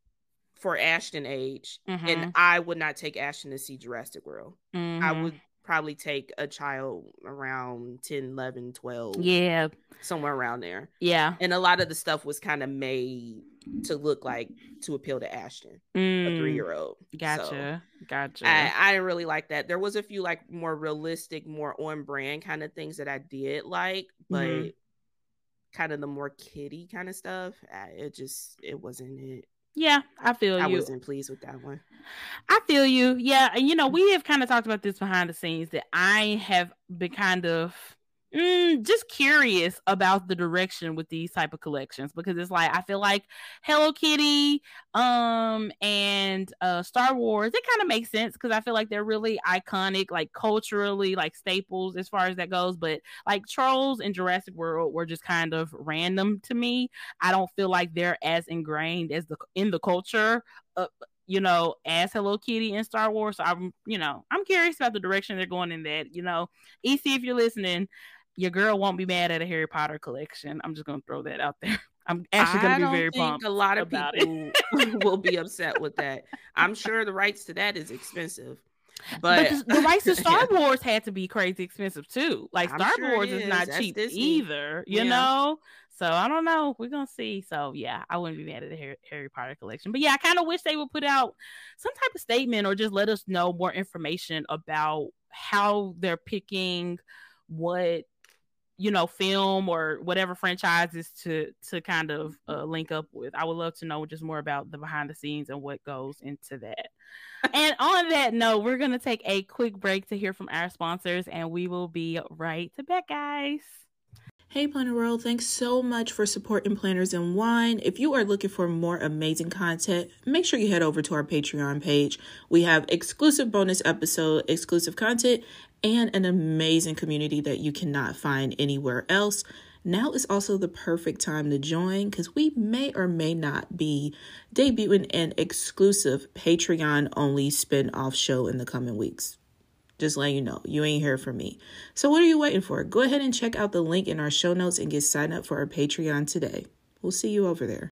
for Ashton age, Mhm. and I would not take Ashton to see Jurassic World. I Mhm. would probably take a child around 10, 11, 12, Yeah. somewhere around there. Yeah. And a lot of the stuff was kind of made to look like to appeal to Ashton, a Mm, three year old. Gotcha. Gotcha. I, I didn't really like that. There was a few like more realistic, more on brand kind of things that I did like, but Mhm. kind of the more kiddie kind of stuff, I, it just it wasn't it. Yeah, I feel I you. I wasn't pleased with that one. I feel you. Yeah. And you know, we have kind of talked about this behind the scenes that I have been kind of mm, just curious about the direction with these type of collections because it's like I feel like Hello Kitty um and uh Star Wars it kind of makes sense because I feel like they're really iconic like culturally like staples as far as that goes but like Trolls and Jurassic World were just kind of random to me I don't feel like they're as ingrained as the in the culture uh, you know, as Hello Kitty in Star Wars. So I'm, you know, I'm curious about the direction they're going in that. You know, EC, if you're listening, your girl won't be mad at a Harry Potter collection. I'm just gonna throw that out there. I'm actually gonna be very pumped. A lot of people will be upset with that. I'm sure the rights to that is expensive. But, but the, the, rights to Star yeah. Wars had to be crazy expensive too. Like Star sure Wars is. is. not That's cheap Disney. either, you yeah. know. So I don't know. We're gonna see. So yeah, I wouldn't be mad at the Harry, Harry Potter collection. But yeah, I kind of wish they would put out some type of statement or just let us know more information about how they're picking what you know film or whatever franchises to to kind of uh, link up with i would love to know just more about the behind the scenes and what goes into that and on that note we're going to take a quick break to hear from our sponsors and we will be right back guys Hey Planner World, thanks so much for supporting Planners and Wine. If you are looking for more amazing content, make sure you head over to our Patreon page. We have exclusive bonus episode, exclusive content, and an amazing community that you cannot find anywhere else. Now is also the perfect time to join because we may or may not be debuting an exclusive Patreon only spin off show in the coming weeks. Just letting you know, you ain't here for me. So, what are you waiting for? Go ahead and check out the link in our show notes and get signed up for our Patreon today. We'll see you over there.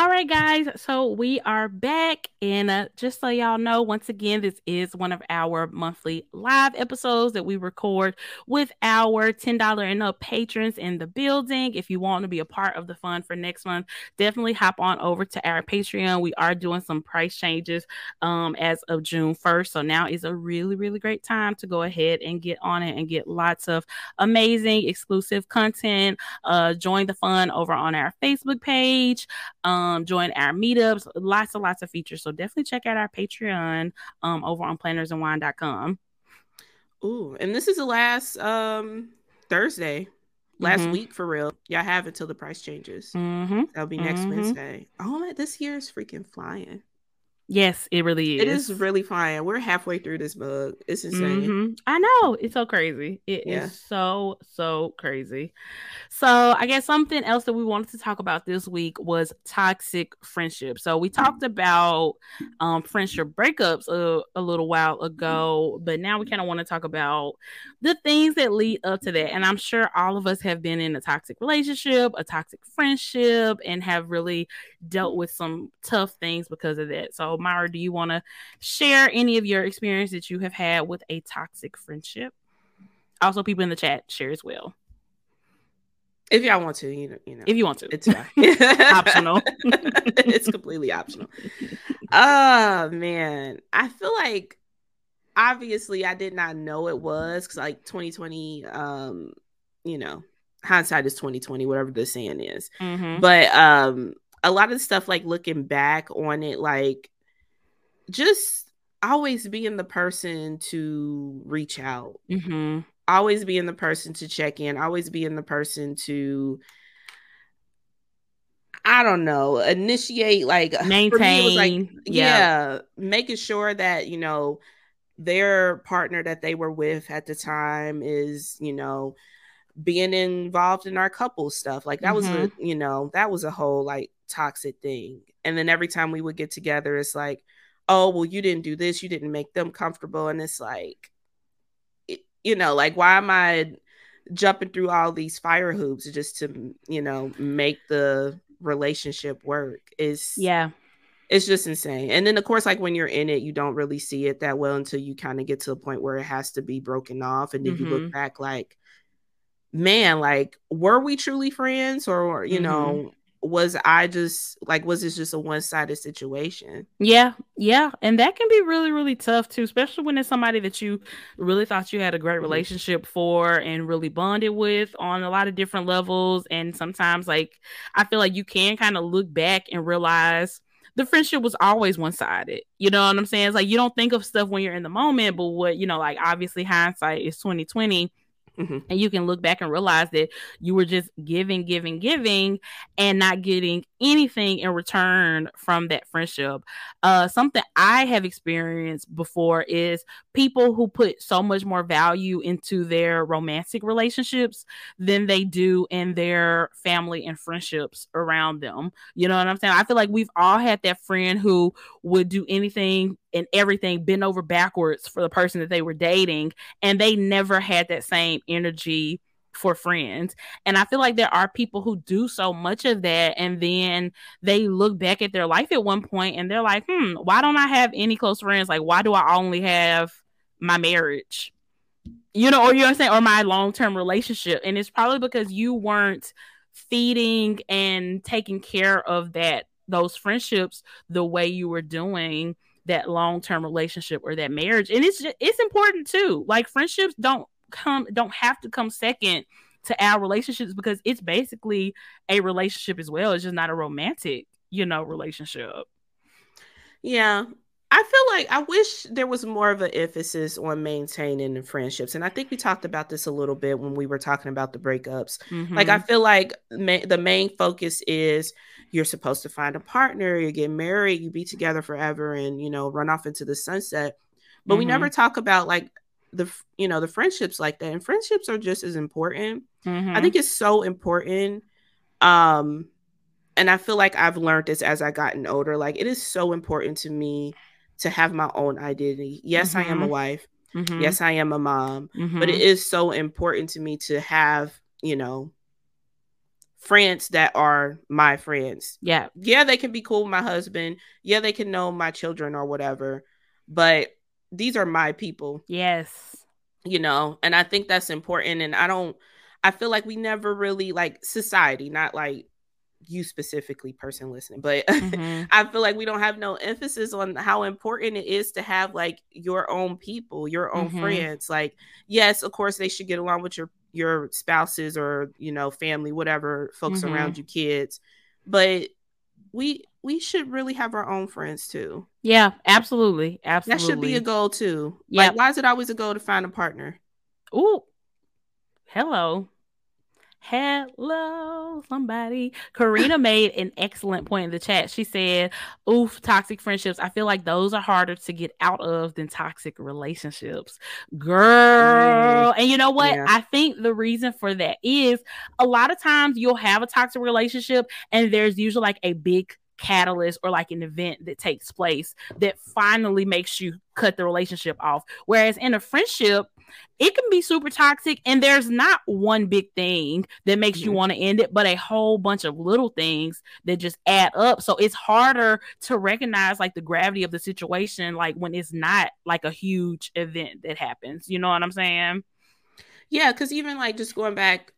All right, guys. So we are back. And uh, just so y'all know, once again, this is one of our monthly live episodes that we record with our $10 and up patrons in the building. If you want to be a part of the fun for next month, definitely hop on over to our Patreon. We are doing some price changes um, as of June 1st. So now is a really, really great time to go ahead and get on it and get lots of amazing exclusive content. Uh, join the fun over on our Facebook page. Um, um, join our meetups, lots and lots of features. So definitely check out our Patreon um, over on plannersandwine.com. Ooh, and this is the last um, Thursday, last mm-hmm. week for real. Y'all have until the price changes. Mm-hmm. That'll be next mm-hmm. Wednesday. Oh, man, this year is freaking flying. Yes, it really is. It is really fine. We're halfway through this mug. It's insane. Mm-hmm. I know. It's so crazy. It yeah. is so, so crazy. So, I guess something else that we wanted to talk about this week was toxic friendship. So, we talked about um, friendship breakups a, a little while ago, but now we kind of want to talk about the things that lead up to that. And I'm sure all of us have been in a toxic relationship, a toxic friendship, and have really dealt with some tough things because of that. So, Myra, do you want to share any of your experience that you have had with a toxic friendship? Also, people in the chat share as well. If y'all want to, you know, you know. If you want to, it's optional. it's completely optional. Oh man, I feel like obviously I did not know it was because like 2020, um, you know, hindsight is 2020, whatever the saying is. Mm-hmm. But um, a lot of stuff like looking back on it, like just always being the person to reach out. Mm-hmm. Always being the person to check in. Always being the person to I don't know, initiate like maintain. Like, yeah. yeah, making sure that you know their partner that they were with at the time is, you know, being involved in our couple stuff. Like that mm-hmm. was a, mm-hmm. you know, that was a whole like toxic thing. And then every time we would get together, it's like, oh, well, you didn't do this, you didn't make them comfortable. And it's like, it, you know, like, why am I jumping through all these fire hoops just to, you know, make the relationship work? Is yeah. It's just insane. And then of course, like when you're in it, you don't really see it that well until you kind of get to a point where it has to be broken off. And then mm-hmm. you look mm-hmm. back like, man, like, were we truly friends? Or, you mm-hmm. know, was I just like was this just a one-sided situation? Yeah, yeah. And that can be really, really tough too, especially when it's somebody that you really thought you had a great mm-hmm. relationship for and really bonded with on a lot of different levels. And sometimes like I feel like you can kind of look back and realize the friendship was always one-sided. You know what I'm saying? It's like you don't think of stuff when you're in the moment, but what you know, like obviously hindsight is 2020 Mm-hmm. And you can look back and realize that you were just giving, giving, giving, and not getting anything in return from that friendship. Uh, something I have experienced before is people who put so much more value into their romantic relationships than they do in their family and friendships around them. You know what I'm saying? I feel like we've all had that friend who would do anything and everything bend over backwards for the person that they were dating and they never had that same energy for friends and i feel like there are people who do so much of that and then they look back at their life at one point and they're like hmm why don't i have any close friends? Like why do i only have my marriage? You know or you know I'm saying, or my long-term relationship and it's probably because you weren't feeding and taking care of that those friendships the way you were doing that long-term relationship or that marriage and it's just, it's important too like friendships don't come don't have to come second to our relationships because it's basically a relationship as well it's just not a romantic you know relationship yeah I feel like I wish there was more of an emphasis on maintaining friendships. And I think we talked about this a little bit when we were talking about the breakups. Mm-hmm. Like, I feel like ma- the main focus is you're supposed to find a partner, you get married, you be together forever, and you know, run off into the sunset. But mm-hmm. we never talk about like the you know the friendships like that, and friendships are just as important. Mm-hmm. I think it's so important. Um, and I feel like I've learned this as I gotten older. Like it is so important to me to have my own identity. Yes, I am a mm-hmm. wife. Mm-hmm. Yes, I am a mom. But it mm-hmm. is so important to me to have you know friends that are my friends. Yeah. Yeah, they can be cool with my husband. Yeah, they can know my children or whatever. But these are my people. Yes. You know, and I think that's important. And I don't, I feel like we never really like society, not like you specifically, person listening, but mm-hmm. I feel like we don't have no emphasis on how important it is to have like your own people, your own mm-hmm. friends. Like, yes, of course, they should get along with your your spouses or you know family whatever folks mm-hmm. around you kids but we we should really have our own friends too yeah absolutely absolutely that should be a goal too yeah like, why is it always a goal to find a partner oh hello Hello, somebody. Karina made an excellent point in the chat. She said, Oof, toxic friendships. I feel like those are harder to get out of than toxic relationships. Girl. Mm, and you know what? Yeah. I think the reason for that is a lot of times you'll have a toxic relationship and there's usually like a big catalyst or like an event that takes place that finally makes you cut the relationship off. Whereas in a friendship, it can be super toxic and there's not one big thing that makes mm-hmm. you want to end it but a whole bunch of little things that just add up so it's harder to recognize like the gravity of the situation like when it's not like a huge event that happens you know what i'm saying yeah because even like just going back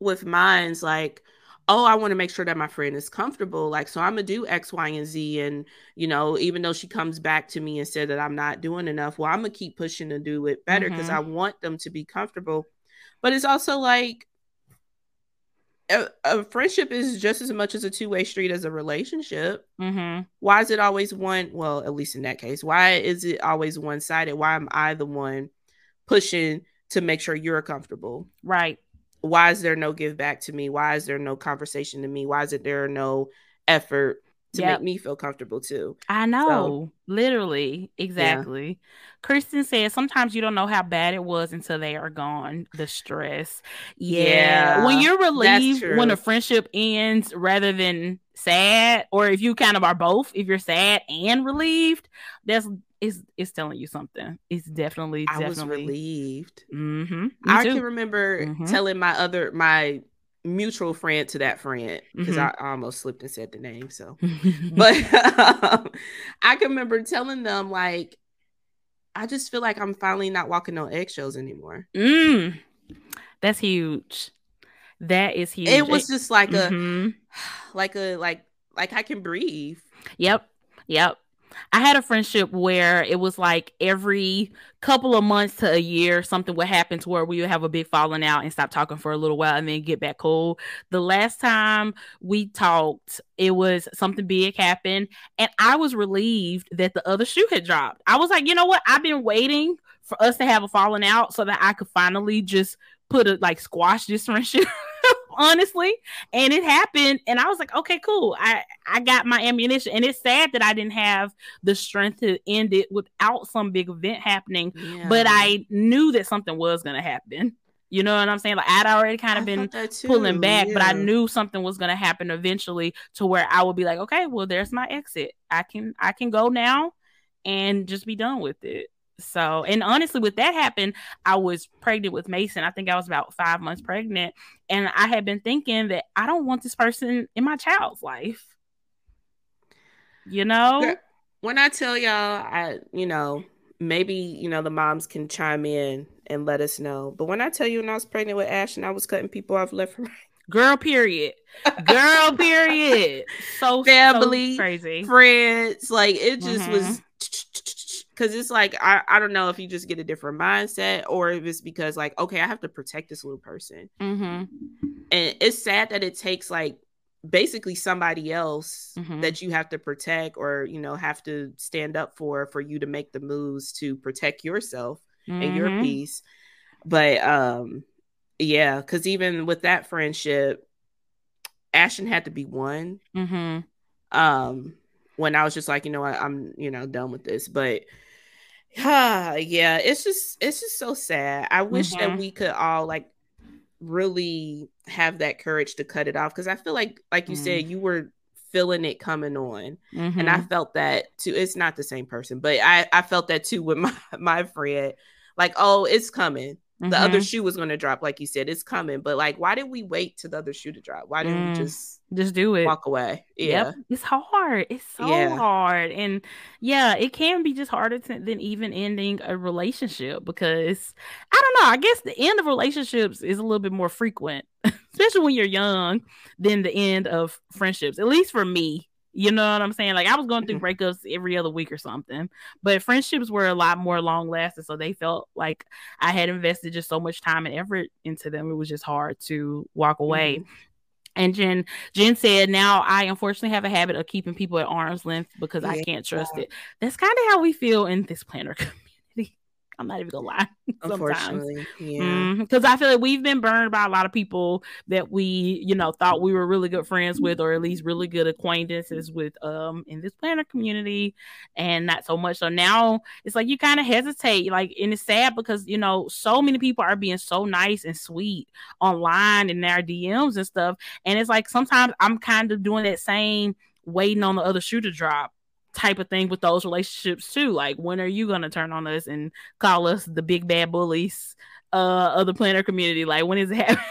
with mines like oh, I want to make sure that my friend is comfortable. Like, so I'm gonna do X, Y, and Z. And you know, even though she comes back to me and said that I'm not doing enough, well, I'm gonna keep pushing to do it better because mm-hmm. I want them to be comfortable. But it's also like a, a friendship is just as much as a two way street as a relationship. Mm-hmm. Why is it always one? Well, at least in that case, why is it always one sided? Why am I the one pushing to make sure you're comfortable? Right why is there no give back to me? Why is there no conversation to me? Why is it there no effort to yep. make me feel comfortable too? I know, so, literally, exactly. Yeah. Kristen says sometimes you don't know how bad it was until they are gone. The stress, yeah. yeah when you're relieved when a friendship ends, rather than sad, or if you kind of are both, if you're sad and relieved, that's it's it's telling you something. It's definitely. I was relieved. Mm-hmm. I too. can remember mm-hmm. telling my other my mutual friend to that friend because mm-hmm. I almost slipped and said the name. So, but um, I can remember telling them like, I just feel like I'm finally not walking on eggshells anymore. Mm. That's huge. That is huge. It was just like mm-hmm. a, like a like like I can breathe. Yep. Yep. I had a friendship where it was like every couple of months to a year, something would happen to where we would have a big falling out and stop talking for a little while and then get back cool. The last time we talked, it was something big happened, and I was relieved that the other shoe had dropped. I was like, you know what? I've been waiting for us to have a falling out so that I could finally just put a like squash this friendship honestly and it happened and i was like okay cool. I i got my ammunition and it's sad that i didn't have the strength to end it without some big event happening yeah. but i knew that something was going to happen. You know what i'm saying? Like i'd already kind of been pulling back yeah. but i knew something was going to happen eventually to where i would be like okay well there's my exit. I can i can go now and just be done with it so, and honestly, with that happened, I was pregnant with Mason. I think I was about five months pregnant. And I had been thinking that I don't want this person in my child's life. You know? When I tell y'all, I, you know, maybe, you know, the moms can chime in and let us know. But when I tell you when I was pregnant with Ash and I was cutting people off left and right. Girl, period. Girl, period. So family, so crazy. Friends. Like it just mm-hmm. was because it's like I, I don't know if you just get a different mindset or if it's because like okay i have to protect this little person mm-hmm. and it's sad that it takes like basically somebody else mm-hmm. that you have to protect or you know have to stand up for for you to make the moves to protect yourself mm-hmm. and your mm-hmm. peace but um yeah because even with that friendship ashton had to be one mm-hmm. um when i was just like you know what i'm you know done with this but yeah, it's just it's just so sad. I wish mm-hmm. that we could all like really have that courage to cut it off because I feel like like you mm. said you were feeling it coming on mm-hmm. and I mm-hmm. felt that too. It's not the same person, but I I felt that too with my my friend. Like, oh, it's coming. Mm-hmm. The other mm-hmm. shoe was going to drop, like you said, it's coming. But like, why did we wait till the other shoe to drop? Why didn't mm. we just just do it, walk away? Yeah, yep. it's hard. It's so yeah. hard, and yeah, it can be just harder to, than even ending a relationship because I don't know. I guess the end of relationships is a little bit more frequent, especially when you're young, than the end of friendships. At least for me, you know what I'm saying? Like I was going through mm-hmm. breakups every other week or something, but friendships were a lot more long lasting. So they felt like I had invested just so much time and effort into them. It was just hard to walk away. Mm-hmm. And Jen, Jen said, "Now I unfortunately have a habit of keeping people at arm's length because yeah. I can't trust it." That's kind of how we feel in this planner I'm not even gonna lie. Unfortunately, yeah. Because mm, I feel like we've been burned by a lot of people that we, you know, thought we were really good friends with, or at least really good acquaintances with, um, in this planner community, and not so much. So now it's like you kind of hesitate, like, and it's sad because you know so many people are being so nice and sweet online in their DMs and stuff, and it's like sometimes I'm kind of doing that same waiting on the other shoe to drop type of thing with those relationships too. Like, when are you gonna turn on us and call us the big bad bullies uh, of the planner community? Like, when is it happening?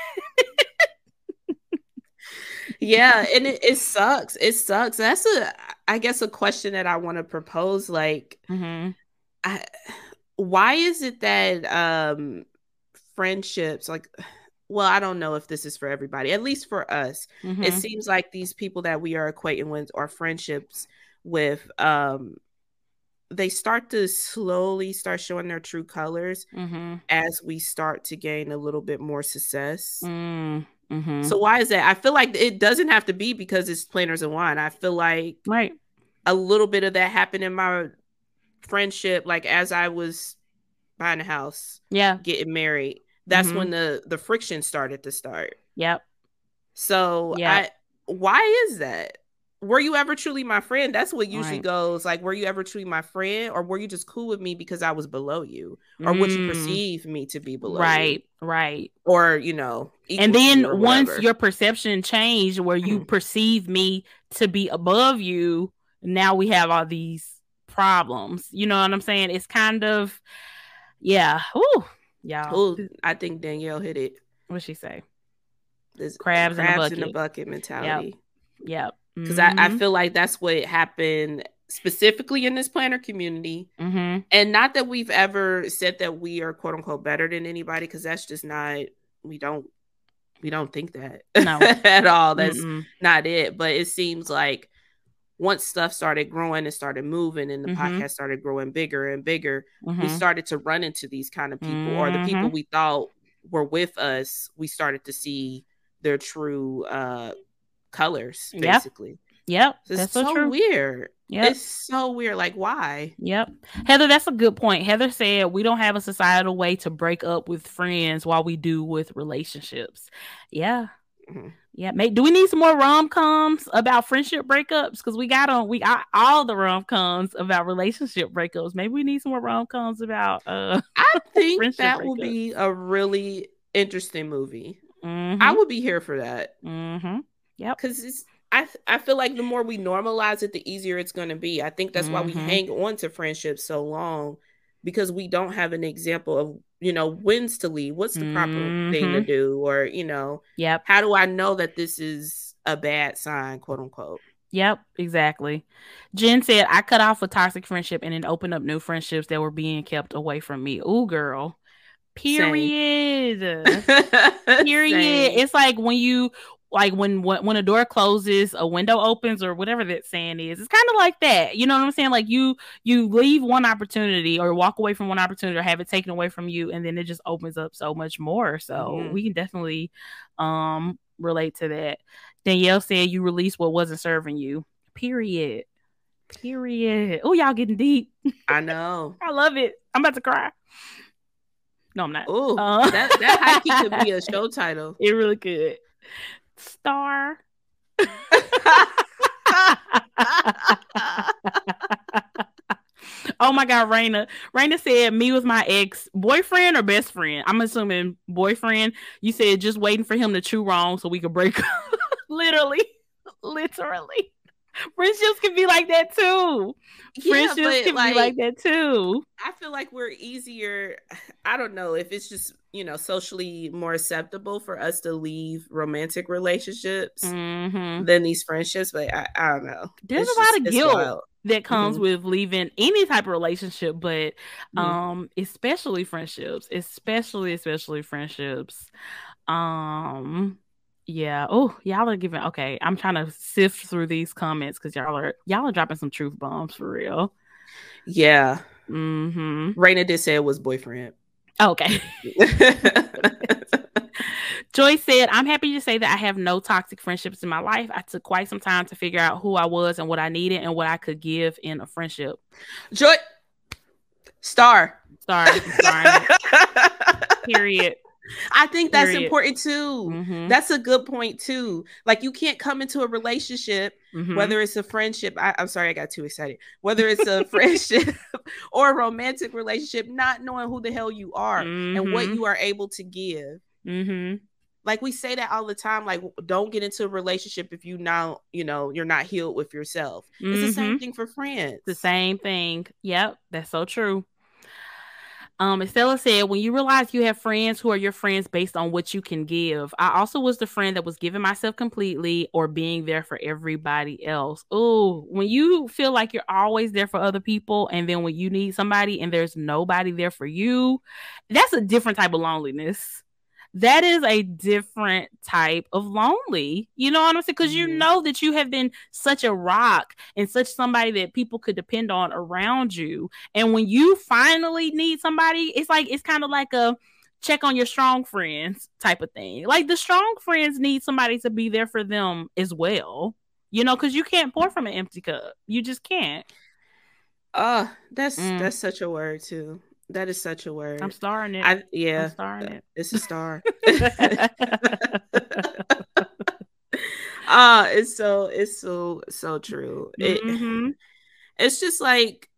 yeah, and it, it, sucks. It sucks. That's a, I guess, a question that I want to propose. Like, mm-hmm. I, why is it that um friendships like? well, I don't know if this is for everybody, at least for us. Mm-hmm. It seems like these people that we are equating with or friendships with um they start to slowly start showing their true colors mm-hmm. as we start to gain a little bit more success. Mm-hmm. So why is that? I feel like it doesn't have to be because it's planners and wine. I feel like right a little bit of that happened in my friendship, like as I was buying a house, yeah, getting married. That's mm-hmm. when the the friction started to start. Yep. So yeah, why is that? Were you ever truly my friend? That's what usually right. goes. Like, were you ever truly my friend, or were you just cool with me because I was below you, or mm. would you perceive me to be below? Right, you? right. Right. Or you know, and then once your perception changed, where you perceive me to be above you, now we have all these problems. You know what I'm saying? It's kind of, yeah. Ooh, y'all. Ooh, I think Danielle hit it. What she say? This crabs, crabs in, the in the bucket mentality. Yep. yep because mm-hmm. I, I, mm-hmm. feel like that's what happened specifically in this planner community mm-hmm. and not that we've ever said that we are quote unquote better than anybody because that's just not we don't we don't think that no. at all that's Mm-mm. not it but it seems like once stuff started growing and started moving and the mm-hmm. podcast started growing bigger and bigger we mm-hmm. started to run into these kind of people or the people mm-hmm. we thought were with us we started to see their true uh colors, basically. Yep. It's so true. weird. Yeah, it's so weird. Like, why? Yep, Heather, that's a good point. Heather said we don't have a societal way to break up with friends while we do with relationships. Yeah, mm-hmm. yeah. Mate, do we need some more rom coms about friendship breakups? Because we got on we got all the rom coms about relationship breakups. Maybe we need some more rom coms about. uh I think that will be a really interesting movie. Mm-hmm. I would be here for that. Mm-hmm. Yep, because it's I I feel like the more we normalize it, the easier it's going to be. I think that's mm-hmm. why we mm-hmm. hang on to friendships so long because we don't have an example of you know when's to leave, what's the proper mm-hmm. thing to mm-hmm. do, or you know, yep. How do I know that this is a bad sign, quote unquote? Yep, exactly. Jen said, I cut off a toxic friendship and then opened up new friendships that were being kept away from me. Ooh, girl. Period. Period. Same. It's like when you like when when a door closes a window opens or whatever that saying is it's kind of like that. You know what i'm saying? Like you you leave one opportunity or walk away from one opportunity or have it taken away from you and then it just opens up so much more. So mm-hmm. we can definitely um relate to that. Danielle said you released what wasn't serving you. Period. Period. Oh y'all getting deep. I know. I love it. I'm about to cry. No, I'm not. Oh, uh, that that high could be a show title. It really could star. oh my god, Raina. Raina said me with my ex boyfriend or best friend. I'm assuming boyfriend. You said just waiting for him to chew wrong so we could break up. literally. Literally. Friendships can be like that too. Friendships can like, be like that too. I feel like we're easier. I don't know if it's just you know socially more acceptable for us to leave romantic relationships mm-hmm. than these friendships but i, I don't know there's it's a lot of guilt wild. that comes mm-hmm. with leaving any type of relationship but mm-hmm. um especially friendships especially especially friendships um yeah oh y'all are giving okay i'm trying to sift through these comments because y'all are y'all are dropping some truth bombs for real yeah mm-hmm Raina did say it was boyfriend Okay. Joy said, I'm happy to say that I have no toxic friendships in my life. I took quite some time to figure out who I was and what I needed and what I could give in a friendship. Joy, star. Star. Period. I think that's Period. important too. Mm-hmm. That's a good point too. Like you can't come into a relationship, mm-hmm. whether it's a friendship. I, am sorry, I got too excited. Whether it's a friendship or a romantic relationship, not knowing who the hell you are mm-hmm. and what mm-hmm. you are able to give. Mm-hmm. Like we say that all the time. Like don't get into a relationship if you now you know you're not healed with yourself. It's the same mm-hmm. thing for friends. The same thing. Yep, that's so true. Um, Estella said, when you realize you have friends who are your friends based on what you can give. I also was the friend that was giving myself completely or being there for everybody else. Oh, when you feel like you're always there for other people, and then when you need somebody and there's nobody there for you, that's a different type of loneliness that is a different type of lonely. You know what I'm saying? Because mm-hmm. you know that you have been such a rock and such somebody that people could depend on around you. And when you finally need somebody, it's like it's kind of like a check on your strong friends type of thing. Like the strong friends need somebody to be there for them as well. You know, because you can't pour from an empty cup. You just can't. Uh, that's mm. that's such a word too. That is such a word. I'm starring it. I, yeah, I'm starring it. It's a star. Ah, uh, it's so it's so so true. Mm-hmm. It's just like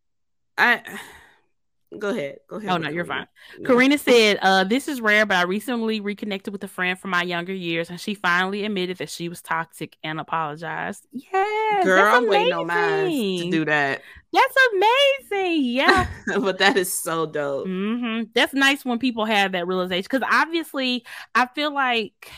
I Go ahead. Go ahead. Oh no, you're fine. Yeah. Karina said, uh, this is rare, but I recently reconnected with a friend from my younger years and she finally admitted that she was toxic and apologized. Yeah. Girl, I'm waiting on mine to do that. That's amazing. Yeah. but that is so dope. Mm-hmm. That's nice when people have that realization. Because obviously I feel like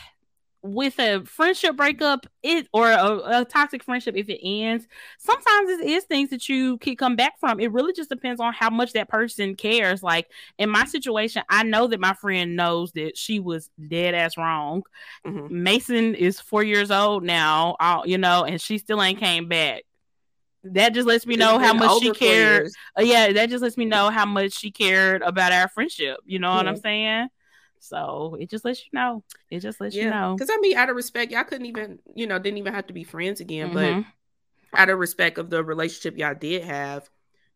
with a friendship breakup it or a, a, toxic friendship if it ends sometimes it is things that you can come back from it really just depends on how much that person cares like in my situation i know that my friend knows that she was dead ass wrong mm-hmm. mason is four years old now you know and she still ain't came back that just lets me know how much she cared uh, yeah that just lets me know how much she cared about our friendship you know what i'm saying so it just lets you know. It just lets yeah. you know. Because I mean, out of respect, y'all couldn't even, you know, didn't even have to be friends again. Mm-hmm. But out of respect of the relationship y'all did have,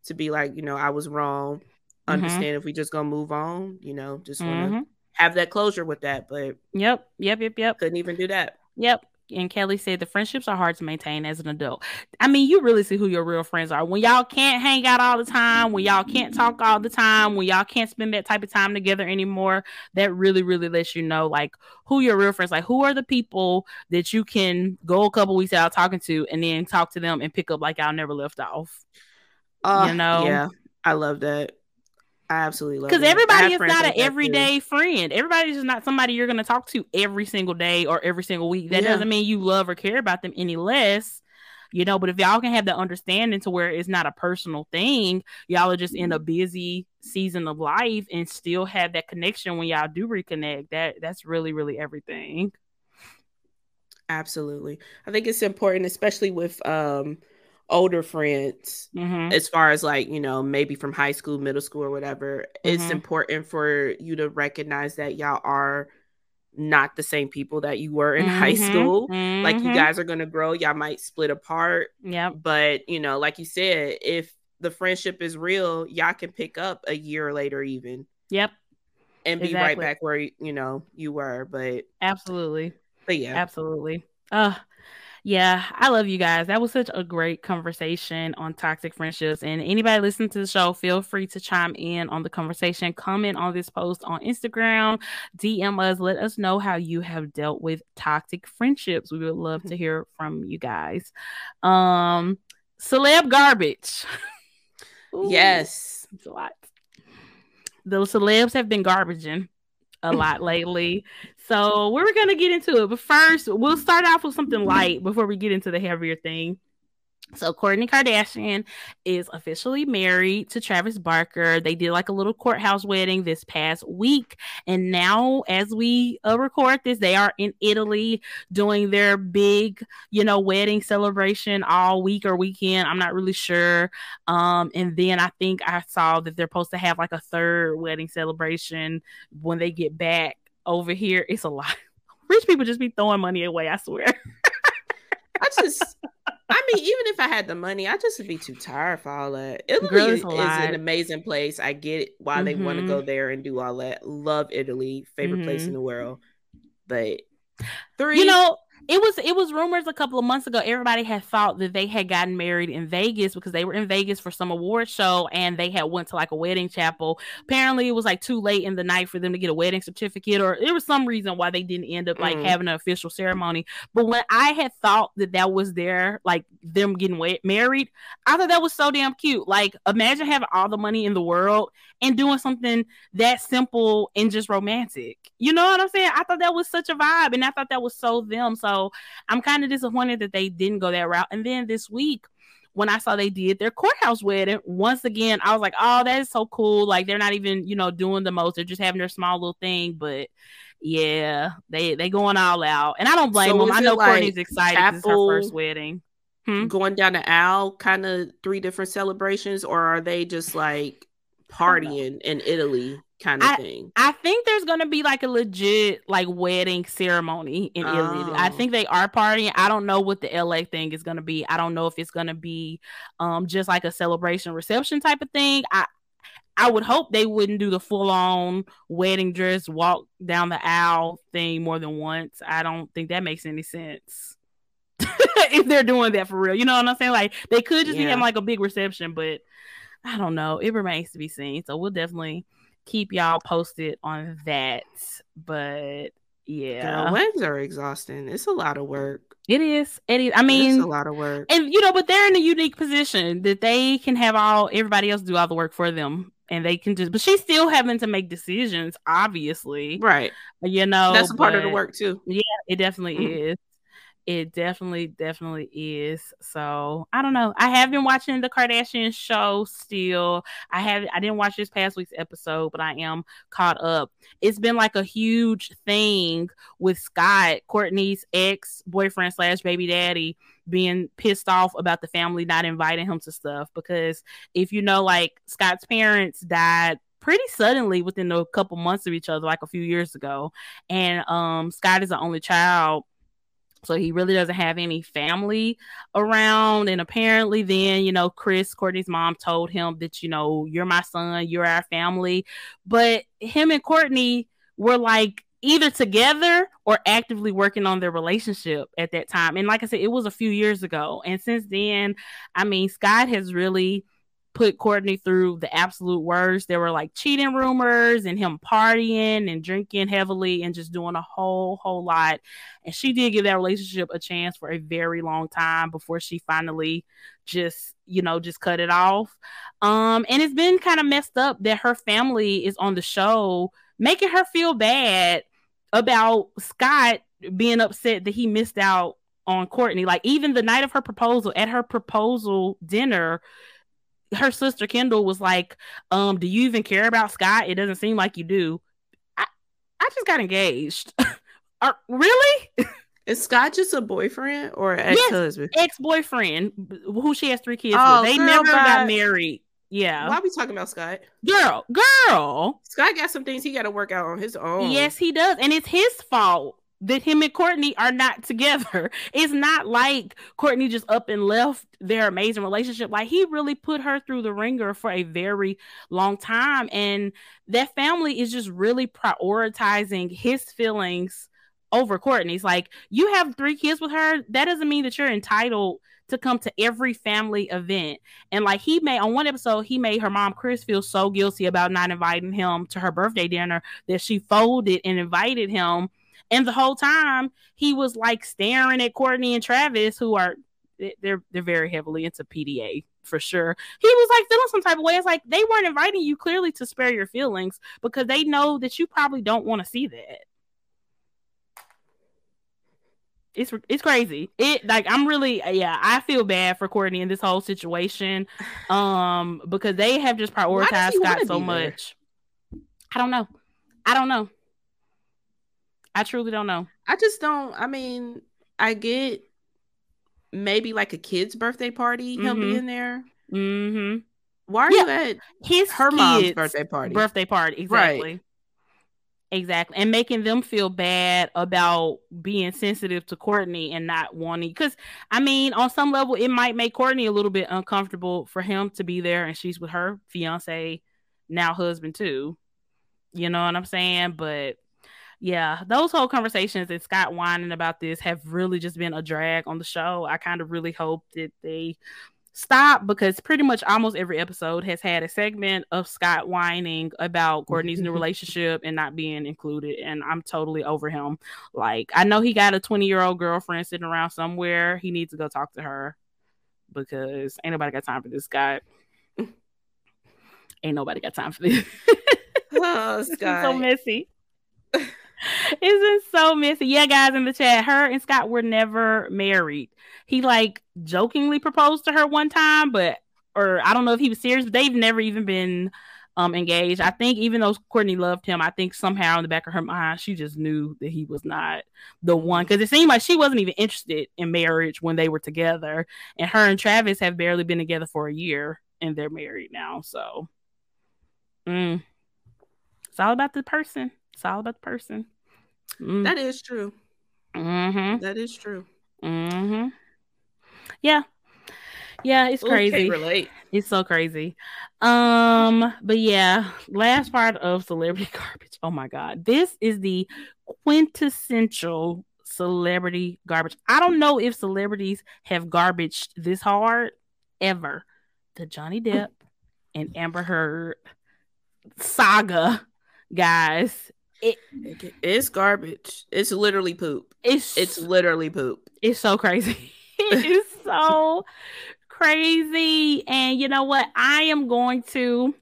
to be like, you know, I was wrong. Mm-hmm. Understand if we just gonna move on, you know, just wanna mm-hmm. have that closure with that. But yep, yep, yep, yep. Couldn't even do that. Yep and Kelly said the friendships are hard to maintain as an adult. I mean, you really see who your real friends are. When y'all can't hang out all the time, when y'all can't talk all the time, when y'all can't spend that type of time together anymore, that really, really lets you know like who your real friends like who are the people that you can go a couple weeks out talking to and then talk to them and pick up like y'all never left off. Uh, you know? Yeah. I love that. I absolutely love because everybody is not an everyday too. friend. Everybody's just not somebody you're going to talk to every single day or every single week. That yeah. doesn't mean you love or care about them any less, you know. But if y'all can have the understanding to where it's not a personal thing, y'all are just in a busy season of life and still have that connection when y'all do reconnect. That that's really really everything. Absolutely, I think it's important, especially with um older friends mm-hmm. as far as like you know maybe from high school middle school or whatever mm-hmm. it's important for you to recognize that y'all are not the same people that you were in mm-hmm. high school like you mm-hmm. guys are going to grow y'all might split apart yeah but you know like you said if the friendship is real y'all can pick up a year later even yep and be exactly. right back where you know you were but absolutely but yeah absolutely uh yeah, I love you guys. That was such a great conversation on toxic friendships. And anybody listening to the show, feel free to chime in on the conversation, comment on this post on Instagram, DM us, let us know how you have dealt with toxic friendships. We would love to hear from you guys. Um, celeb garbage. Ooh, yes, it's a lot. The celebs have been garbaging a lot lately. So we're gonna get into it, but first we'll start off with something light before we get into the heavier thing. So Kourtney Kardashian is officially married to Travis Barker. They did like a little courthouse wedding this past week, and now as we uh, record this, they are in Italy doing their big, you know, wedding celebration all week or weekend. I'm not really sure. Um, and then I think I saw that they're supposed to have like a third wedding celebration when they get back over here. It's a lot. Rich people just be throwing money away. I swear. I just I mean, even if I had the money, I just would be too tired for all that. Italy Girl, is, an amazing place. I get it why mm-hmm. they want to go there and do all that. Love Italy, favorite mm-hmm. place in mm-hmm. the world. But three, you know, it was it was rumors a couple of months ago. Everybody had thought that they had gotten married in Vegas because they were in Vegas for some award show and they had went to like a wedding chapel. Apparently, it was like too late in the night for them to get a wedding certificate, or there was some reason why they didn't end up like mm. having an official ceremony. But when I had thought that that was their like them getting wed- married, I thought that was so damn cute. Like, imagine having all the money in the world and doing something that simple and just romantic. You know what I'm saying? I thought that was such a vibe, and I thought that was so them. So I'm kind of disappointed that they didn't go that route. And then this week, when I saw they did their courthouse wedding, once again, I was like, oh, that is so cool. Like they're not even, you know, doing the most. They're just having their small little thing. But yeah, they they going all out. And I don't blame so them. I know like Kourtney's excited because it's her first wedding. Hmm? Going down the aisle, kind of three different celebrations, or are they just like partying in Italy? kind of I, thing. I think there's gonna be like a legit like wedding ceremony in oh. Italy. I think they are partying. I don't know what the LA thing is gonna be. I don't know if it's gonna be um just like a celebration reception type of thing. I I would hope they wouldn't do the full on wedding dress walk down the aisle thing more than once. I don't think that makes any sense. if they're doing that for real. You know what I'm saying? Like they could just yeah. be having like a big reception, but I don't know. It remains to be seen. So we'll definitely keep y'all posted on that. But yeah, Girl, weddings are exhausting. It's a lot of work. It is. It is. I mean, it's a lot of work. And you know, but they're in a unique position that they can have all everybody else do all the work for them, and they can just. But she's still having to make decisions, obviously. Right. You know, that's a part of the work too. Yeah, it definitely mm-hmm. is. It definitely, definitely is. So I don't know. I have been watching the Kardashian show still. I have I didn't watch this past week's episode, but I am caught up. It's been like a huge thing with Scott, Kourtney's ex boyfriend slash baby daddy, being pissed off about the family not inviting him to stuff. Because if you know, like Scott's parents died pretty suddenly within a couple months of each other, like a few years ago. And um Scott is the only child So he really doesn't have any family around. And apparently, then, you know, Kris, Kourtney's mom, told him that, you know, you're my son, you're our family. But him and Kourtney were like either together or actively working on their relationship at that time. And like I said, it was a few years ago. And since then, I mean, Scott has really put Kourtney through the absolute worst. There were like cheating rumors and him partying and drinking heavily and just doing a whole, whole lot. And she did give that relationship a chance for a very long time before she finally just, you know, just cut it off. Um, and it's been kind of messed up that her family is on the show, making her feel bad about Scott being upset that he missed out on Kourtney. Like even the night of her proposal, at her proposal dinner, her sister Kendall was like, um, do you even care about Scott? It doesn't seem like you do. I, I just got engaged. Are, really? Is Scott just a boyfriend or ex husband? Yes, ex boyfriend who she has three kids oh, with. They girl, never got married. Yeah. Why are we talking about Scott? Girl, girl. Scott got some things he got to work out on his own. Yes, he does. And it's his fault that him and Kourtney are not together. It's not like Kourtney just up and left their amazing relationship. Like he really put her through the ringer for a very long time. And that family is just really prioritizing his feelings over Kourtney's. Like you have three kids with her. That doesn't mean that you're entitled to come to every family event. And like he made on one episode, he made her mom Kris feel so guilty about not inviting him to her birthday dinner that she folded and invited him and the whole time he was like staring at Kourtney and Travis, who are they're they're very heavily into PDA for sure. He was like feeling some type of way. It's like they weren't inviting you clearly to spare your feelings because they know that you probably don't want to see that. It's it's crazy. It like I'm really yeah, I feel bad for Kourtney in this whole situation. Um because they have just prioritized Scott so much. I don't know. I don't know. I truly don't know. I just don't. I mean, I get maybe like a kid's birthday party, mm-hmm. he'll be in there. Mm-hmm. Why are yeah. you at his her mom's birthday party? Birthday party, exactly. Right. Exactly. And making them feel bad about being sensitive to Kourtney and not wanting because I mean, on some level, it might make Kourtney a little bit uncomfortable for him to be there and she's with her fiance, now husband too. You know what I'm saying? But yeah, those whole conversations and Scott whining about this have really just been a drag on the show. I kind of really hope that they stop because pretty much almost every episode has had a segment of Scott whining about mm-hmm. Kourtney's new relationship and not being included. And I'm totally over him. Like, I know he got a 20 year old girlfriend sitting around somewhere. He needs to go talk to her because ain't nobody got time for this guy. ain't nobody got time for this. oh, Scott. so messy. Isn't so messy. Yeah, guys in the chat, her and Scott were never married. He like jokingly proposed to her one time, but or I don't know if he was serious, but they've never even been um engaged. I think even though Kourtney loved him, I think somehow in the back of her mind she just knew that he was not the one because it seemed like she wasn't even interested in marriage when they were together. And her and Travis have barely been together for a year and they're married now. So mm. it's all about the person. It's all about the person. Mm. That is true. Mm-hmm. That is true. Mm-hmm. Yeah. Yeah, it's crazy. Ooh. It's so crazy. Um, but yeah, last part of celebrity garbage. Oh my god. This is the quintessential celebrity garbage. I don't know if celebrities have garbaged this hard ever. The Johnny Depp and Amber Heard saga, guys it, it's garbage. It's literally poop. It's it's literally poop. It's so crazy. it's so crazy. And you know what? I am going to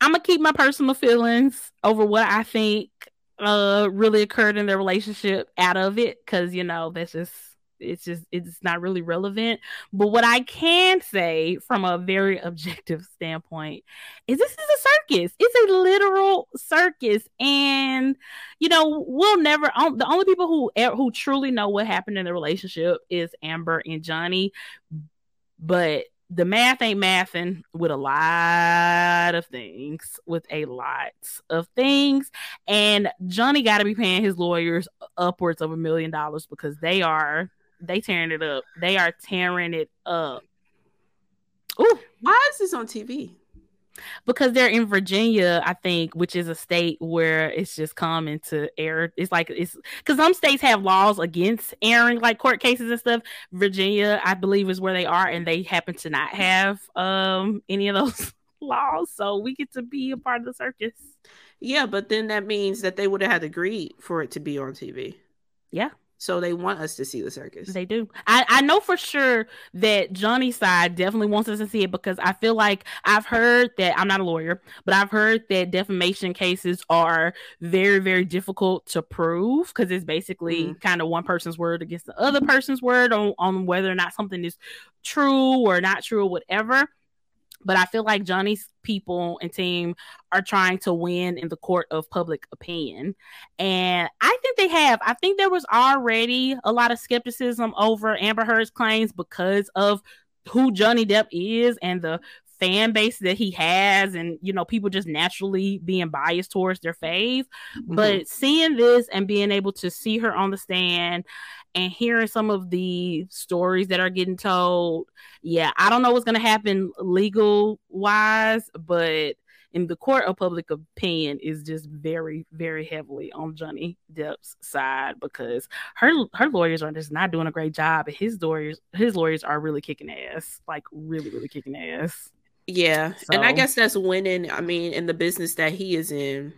I'm gonna keep my personal feelings over what I think uh really occurred in their relationship out of it because you know that's just it's just it's not really relevant. But what I can say from a very objective standpoint is this is a circus. It's a literal circus, and you know we'll never. The only people who who truly know what happened in the relationship is Amber and Johnny. But the math ain't mathing with a lot of things, with a lot of things. And Johnny got to be paying his lawyers upwards of a million dollars because they are they tearing it up. They are tearing it up. Ooh, why is this on TV? because they're in Virginia, I think, which is a state where it's just common to air. It's like it's because some states have laws against airing like court cases and stuff. Virginia, I believe, is where they are, and they happen to not have um any of those laws, so we get to be a part of the circus. Yeah, but then that means that they would have had agreed for it to be on TV. Yeah. So they want us to see the circus. They do. I, I know for sure that Johnny's side definitely wants us to see it because I feel like I've heard that I'm not a lawyer, but I've heard that defamation cases are very, very difficult to prove because it's basically mm. kind of one person's word against the other person's word on, on whether or not something is true or not true or whatever but I feel like Johnny's people and team are trying to win in the court of public opinion. And I think they have. I think there was already a lot of skepticism over Amber Heard's claims because of who Johnny Depp is and the fan base that he has and you know people just naturally being biased towards their fave mm-hmm. but seeing this and being able to see her on the stand and hearing some of the stories that are getting told, yeah, I don't know what's going to happen legal wise, but in the court of public opinion is just very, very heavily on Johnny Depp's side because her her lawyers are just not doing a great job, and his lawyers his lawyers are really kicking ass, like really, really kicking ass. Yeah, so. and I guess that's winning. I mean, in the business that he is in,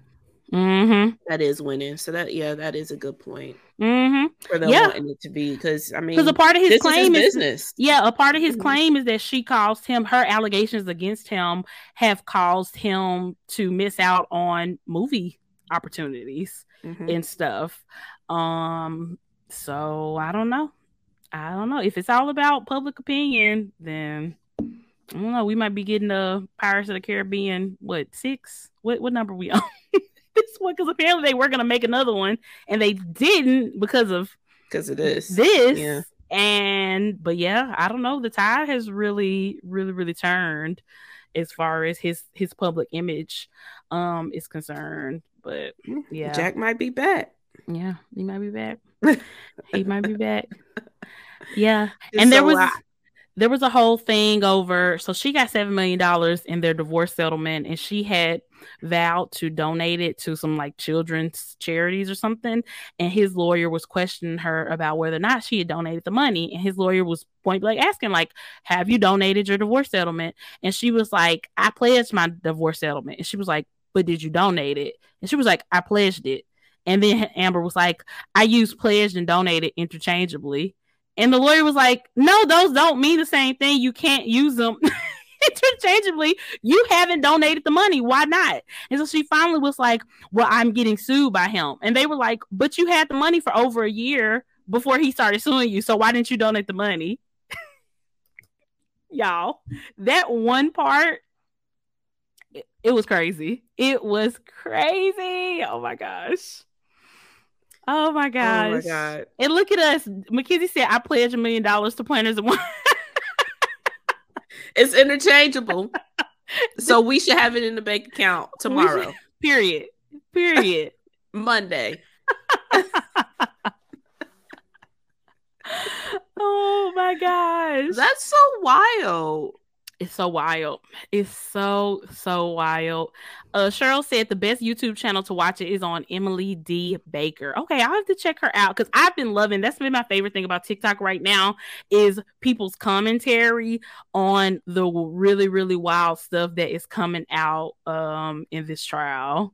mm-hmm. that is winning. So that yeah, that is a good point. Mm-hmm. For them yeah. wanting it to be because I mean, because a part of his claim is, his business. Yeah, a part of his mm-hmm. claim is that she caused him. Her allegations against him have caused him to miss out on movie opportunities mm-hmm. and stuff. Um, so I don't know. I don't know if it's all about public opinion. Then I don't know. We might be getting a Pirates of the Caribbean. What six? What what number we on? this one because apparently they were gonna make another one and they didn't because of because of this. This yeah. and but yeah, I don't know. The tide has really, really, really turned as far as his his public image um is concerned. But yeah, Jack might be back. Yeah, he might be back. he might be back. Yeah, it's and there was lot there was a whole thing over so she got seven million dollars in their divorce settlement and she had vowed to donate it to some like children's charities or something and his lawyer was questioning her about whether or not she had donated the money and his lawyer was point blank asking like have you donated your divorce settlement? And she was like i pledged my divorce settlement. And she was like but did you donate it? And she was like i pledged it. And then amber was like i used pledged and donated interchangeably and the lawyer was like, no, those don't mean the same thing. You can't use them interchangeably. You haven't donated the money. Why not? And so she finally was like, well, I'm getting sued by him. And they were like, but you had the money for over a year before he started suing you. So why didn't you donate the money? Y'all, that one part, it, it was crazy. It was crazy. Oh my gosh. Oh, oh my gosh. Oh my god. And look at us. Mackenzie said, I pledge a million dollars to planners and it's interchangeable. so we should have it in the bank account tomorrow. Should, period. Period. Monday. oh my gosh. That's so wild. It's so wild. It's so so wild. Uh, Cheryl said the best YouTube channel to watch it is on Emily D Baker. Okay, I'll have to check her out because I've been loving. That's been my favorite thing about TikTok right now is people's commentary on the really really wild stuff that is coming out um in this trial.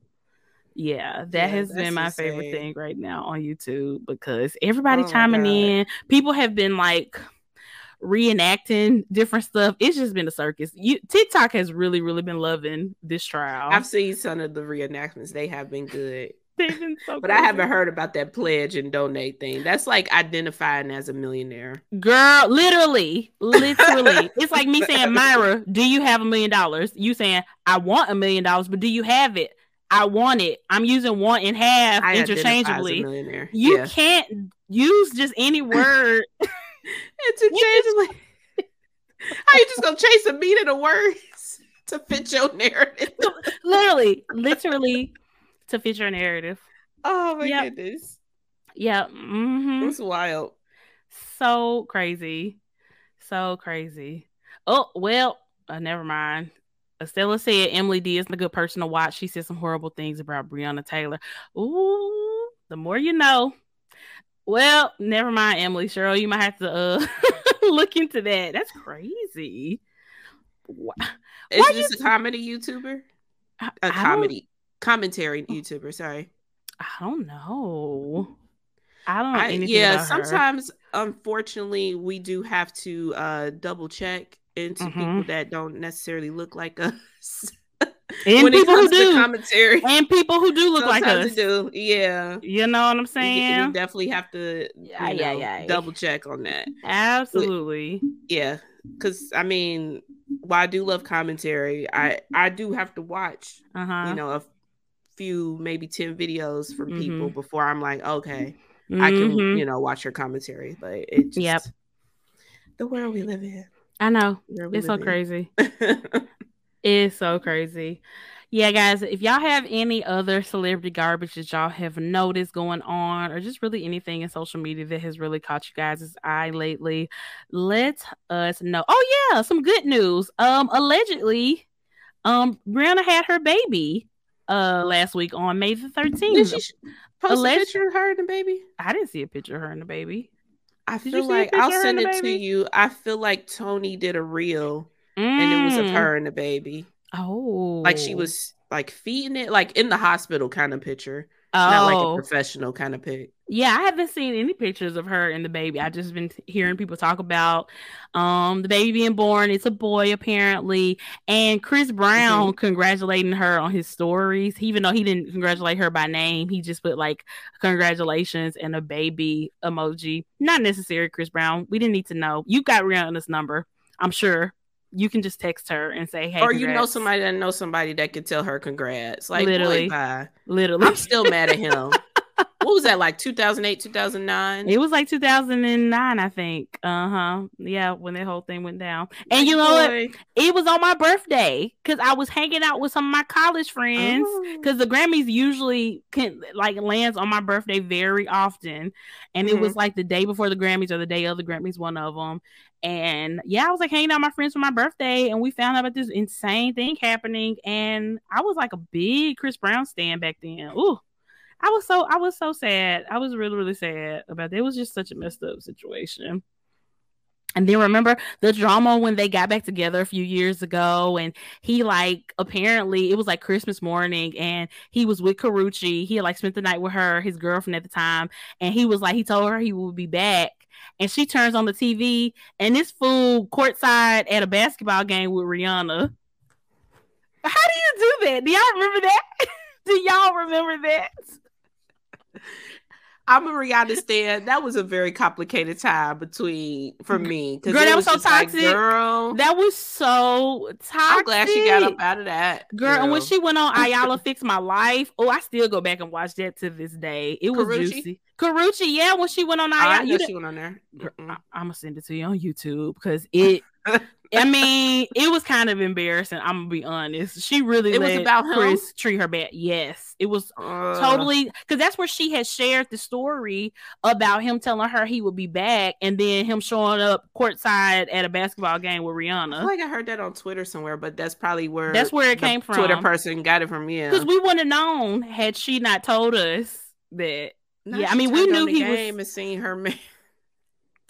Yeah, that yeah, has been my insane. favorite thing right now on YouTube because everybody oh chiming in. People have been like reenacting different stuff. It's just been a circus. You, TikTok has really, really been loving this trial. I've seen some of the reenactments. They have been good. They've been so but. I haven't heard about that pledge and donate thing. That's like identifying as a millionaire. Girl, literally, literally. it's like me saying, Myra, do you have a million dollars? You saying, I want a million dollars, but do you have it? I want it. I'm using one and half I interchangeably. You yeah. can't use just any word interchangeably. How you just gonna chase a meaning of the words to fit your narrative? literally, literally to fit your narrative. Oh my Yep. goodness. Yeah. hmm It's wild. So crazy. So crazy. Oh, well, uh, never mind. Estella said Emily D isn't a good person to watch. She said some horrible things about Breonna Taylor. Ooh, the more you know. Well, never mind, Emily. Cheryl, you might have to uh look into that. That's crazy. Wha- Is Why this a comedy YouTuber? I, A I don't- comedy commentary YouTuber, sorry. I don't know. I don't know I, anything yeah, about her. sometimes unfortunately we do have to uh double check into people Mhm. that don't necessarily look like us. And people who do, commentary. and people who do look like us. do. Yeah. You know what I'm saying? we definitely have to Yeah, yeah, know, yeah. double check on that. Absolutely. Yeah. Cause I mean, while I do love commentary, I I do have to watch, Uh huh. you know, a few, maybe 10 videos from people Mhm. before I'm like, okay, I can, Mhm. you know, watch your commentary. But it just Yep. the world we live in. I know. It's so in. crazy. It's so crazy. Yeah, guys, if y'all have any other celebrity garbage that y'all have noticed going on, or just really anything in social media that has really caught you guys' eye lately, let us know. Oh yeah, some good news. Um, allegedly, um, Rihanna had her baby uh last week on May the Did 13th. she sh- post Alleged- a picture of her and the baby? I didn't see a picture of her and the baby. I Did feel like I'll send it the to you. I feel like Tony did a reel and it was of Mm. her and the baby. Oh, Like she was like feeding it, like in the hospital kind of picture. oh. Not like a professional kind of pic. Yeah, I haven't seen any pictures of her and the baby. I've just been hearing people talk about um the baby being born. It's a boy apparently, and Chris Brown congratulating her on his stories. Even though he didn't congratulate her by name, he just put like congratulations and a baby emoji. Not necessary, Chris Brown. We didn't need to know. You got Rihanna's number. I'm sure you can just text her and say, "Hey," or you know somebody that knows somebody that could tell her congrats. Like Literally. boy. Literally, I'm still mad at him. what was that like 2008, 2009? It was like 2009, I think. Uh huh. Yeah, when that whole thing went down. And you know what? It was on my birthday because I was hanging out with some of my college friends. Oh. Because the Grammys usually can like lands on my birthday very often, and it was like the day before the Grammys or the day of the Grammys, one of them. And yeah, I was like hanging out with my friends for my birthday, and we found out about this insane thing happening. And I was like a big Chris Brown stand back then. Ooh, I was so I was so sad. I was really really sad about that. It was just such a messed up situation. And then remember the drama when they got back together a few years ago, and he like apparently it was like Christmas morning, and he was with Karrueche. He had like spent the night with her, his girlfriend at the time, and he was like he told her he would be back, and she turns on the TV, and this fool courtside at a basketball game with Rihanna. How do you do that? Do y'all remember that? do y'all remember that? I'm a Rihanna stan. That was a very complicated time between for me. Girl, that was so just like, toxic. girl, That was so toxic. I'm glad she got up out of that. Girl, and when she went on Iyanla Fix My Life, oh, I still go back and watch that to this day. It was Karrueche? juicy. Karrueche, yeah, when she went on Oh, I Iyanla, know you she went on there. Mm-mm. I, am gonna send it to you on YouTube because it. I mean, it was kind of embarrassing. I'm gonna be honest. She really It was about him? Chris treat her bad. Yes, it was Ugh. totally because that's where she had shared the story about him telling her he would be back, and then him showing up courtside at a basketball game with I Rihanna. feel like I heard that on Twitter somewhere, but that's probably where That's where it the came from. Twitter person got it from. Yeah, Because we wouldn't have known had she not told us that. Now yeah, I mean, we knew he was- game and seen her man.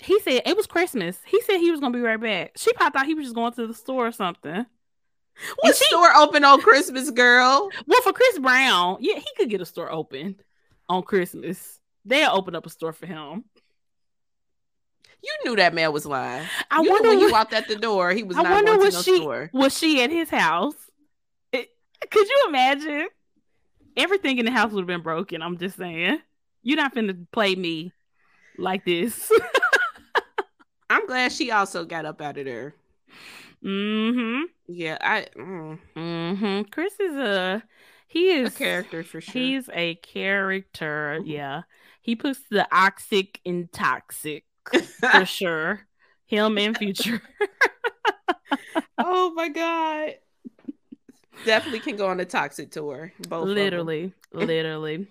He said it was Christmas. He said he was gonna be right back. She probably thought he was just going to the store or something. What store open on Christmas, girl? Well, for Chris Brown, yeah, he could get a store open on Christmas. They'll open up a store for him. You knew that man was lying. I you wonder when you walked out the door, he was I not wonder going to was no she store. was she at his house? It- could you imagine? Everything in the house would have been broken. I'm just saying. You're not finna play me like this. I'm glad she also got up out of there. mm-hmm. Yeah, I mm, Mm-hmm. Chris is a he is a character for sure. He's a character. Yeah. He puts the oxic in toxic for sure. Him and future. oh my god. Definitely can go on a toxic tour. Both literally, literally.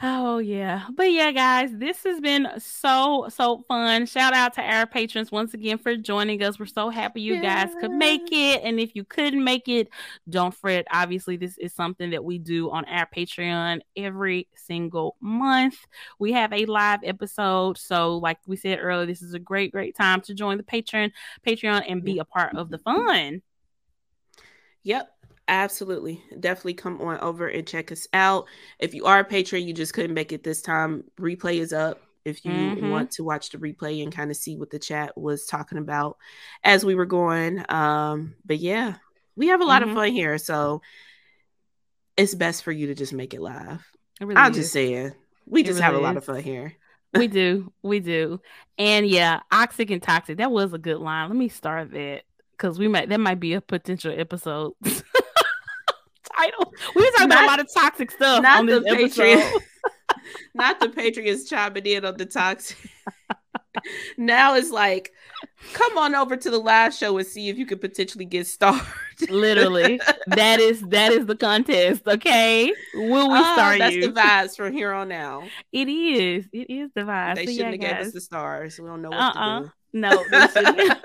Oh yeah. But yeah, guys, this has been so so fun. Shout out to our patrons once again for joining us. We're so happy you yeah. guys could make it. And if you couldn't make it, don't fret. Obviously, this is something that we do on our Patreon every single month. We have a live episode. So, like we said earlier, this is a great, great time to join the Patreon Patreon and be a part of the fun. Yep. Absolutely. Definitely come on over and check us out. If you are a patron, you just couldn't make it this time, replay is up. If you mm-hmm. want to watch the replay and kind of see what the chat was talking about as we were going. Um, but yeah, we have a lot mm-hmm. of fun here. So it's best for you to just make it live. It really I'm is. just saying. We just really have a lot of fun here. we do. We do. And yeah, oxic and toxic. That was a good line. Let me start that because we might that might be a potential episode. title. We were talking not, about a lot of toxic stuff not on this the episode. not the Patriots chiming in on the toxic. now it's like, come on over to the live show and see if you could potentially get started. Literally, that is that is the contest. Okay, will we uh, start that's you? the vibes from here on out. It is. It is the vibes. They so shouldn't yeah, have gave us the stars. We don't know what uh-uh. to do. No, they shouldn't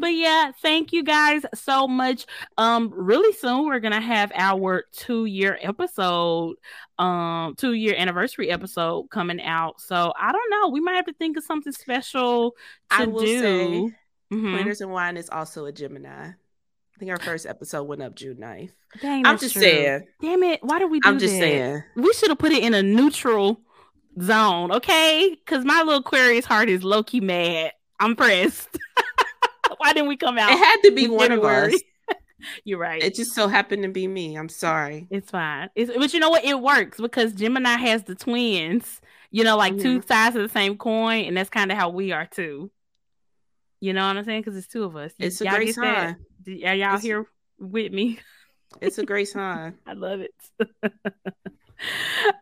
but yeah, thank you guys so much. Um, really soon we're gonna have our two year episode, um, two year anniversary episode coming out. So I don't know, we might have to think of something special to do. mm-hmm. Planners and Wine is also a Gemini. I think our first episode went up June 9th. Dang, I'm just true. saying. Damn it. Why did we do I'm just that? saying. We should have put it in a neutral zone, okay? Because my little Aquarius heart is low key mad. I'm pressed. Why didn't we come out? It had to be one of us. You're right. It just so happened to be me. I'm sorry. It's fine. It's, but you know what? It works because Gemini has the twins. You know, like mm-hmm. two sides of the same coin, and that's kind of how we are too. You know what I'm saying? Because it's two of us. It's y'all a great sign. That? Are y'all it's, here with me? It's a great sign. I love it.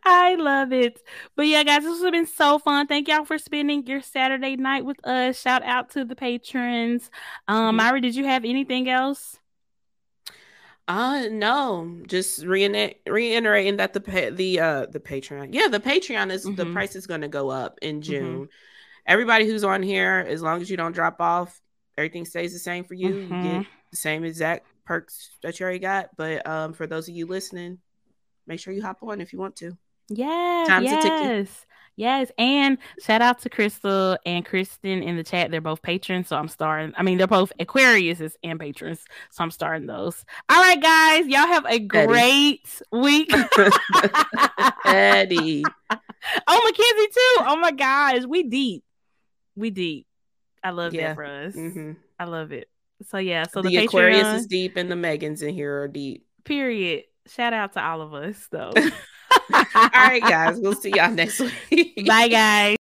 I love it. But yeah, guys, this has been so fun. Thank y'all for spending your Saturday night with us. Shout out to the patrons. Um, mm-hmm. Myra, did you have anything else? Uh no, just reiterating that the the uh the Patreon, yeah, the Patreon is mm-hmm. the price is going to go up in mm-hmm. June. Mm-hmm. Everybody who's on here, as long as you don't drop off, everything stays the same for you. You get mm-hmm. the same exact perks that you already got. But um, for those of you listening, make sure you hop on if you want to. Yes, Time's yes, yes. And shout out to Crystal and Kristen in the chat. They're both patrons, so I'm starting. I mean, they're both Aquariuses and patrons, so I'm starting those. All right, guys, y'all have a great Eddie. week. Eddie. Oh, Mackenzie too. Oh my gosh, we deep. We deep. I love yeah. that for us. Mm-hmm. I love it. So yeah, so the, the Aquarius is deep and the Megans in here are deep. Period. Shout out to all of us, though. all right, guys. We'll see y'all next week. Bye, guys.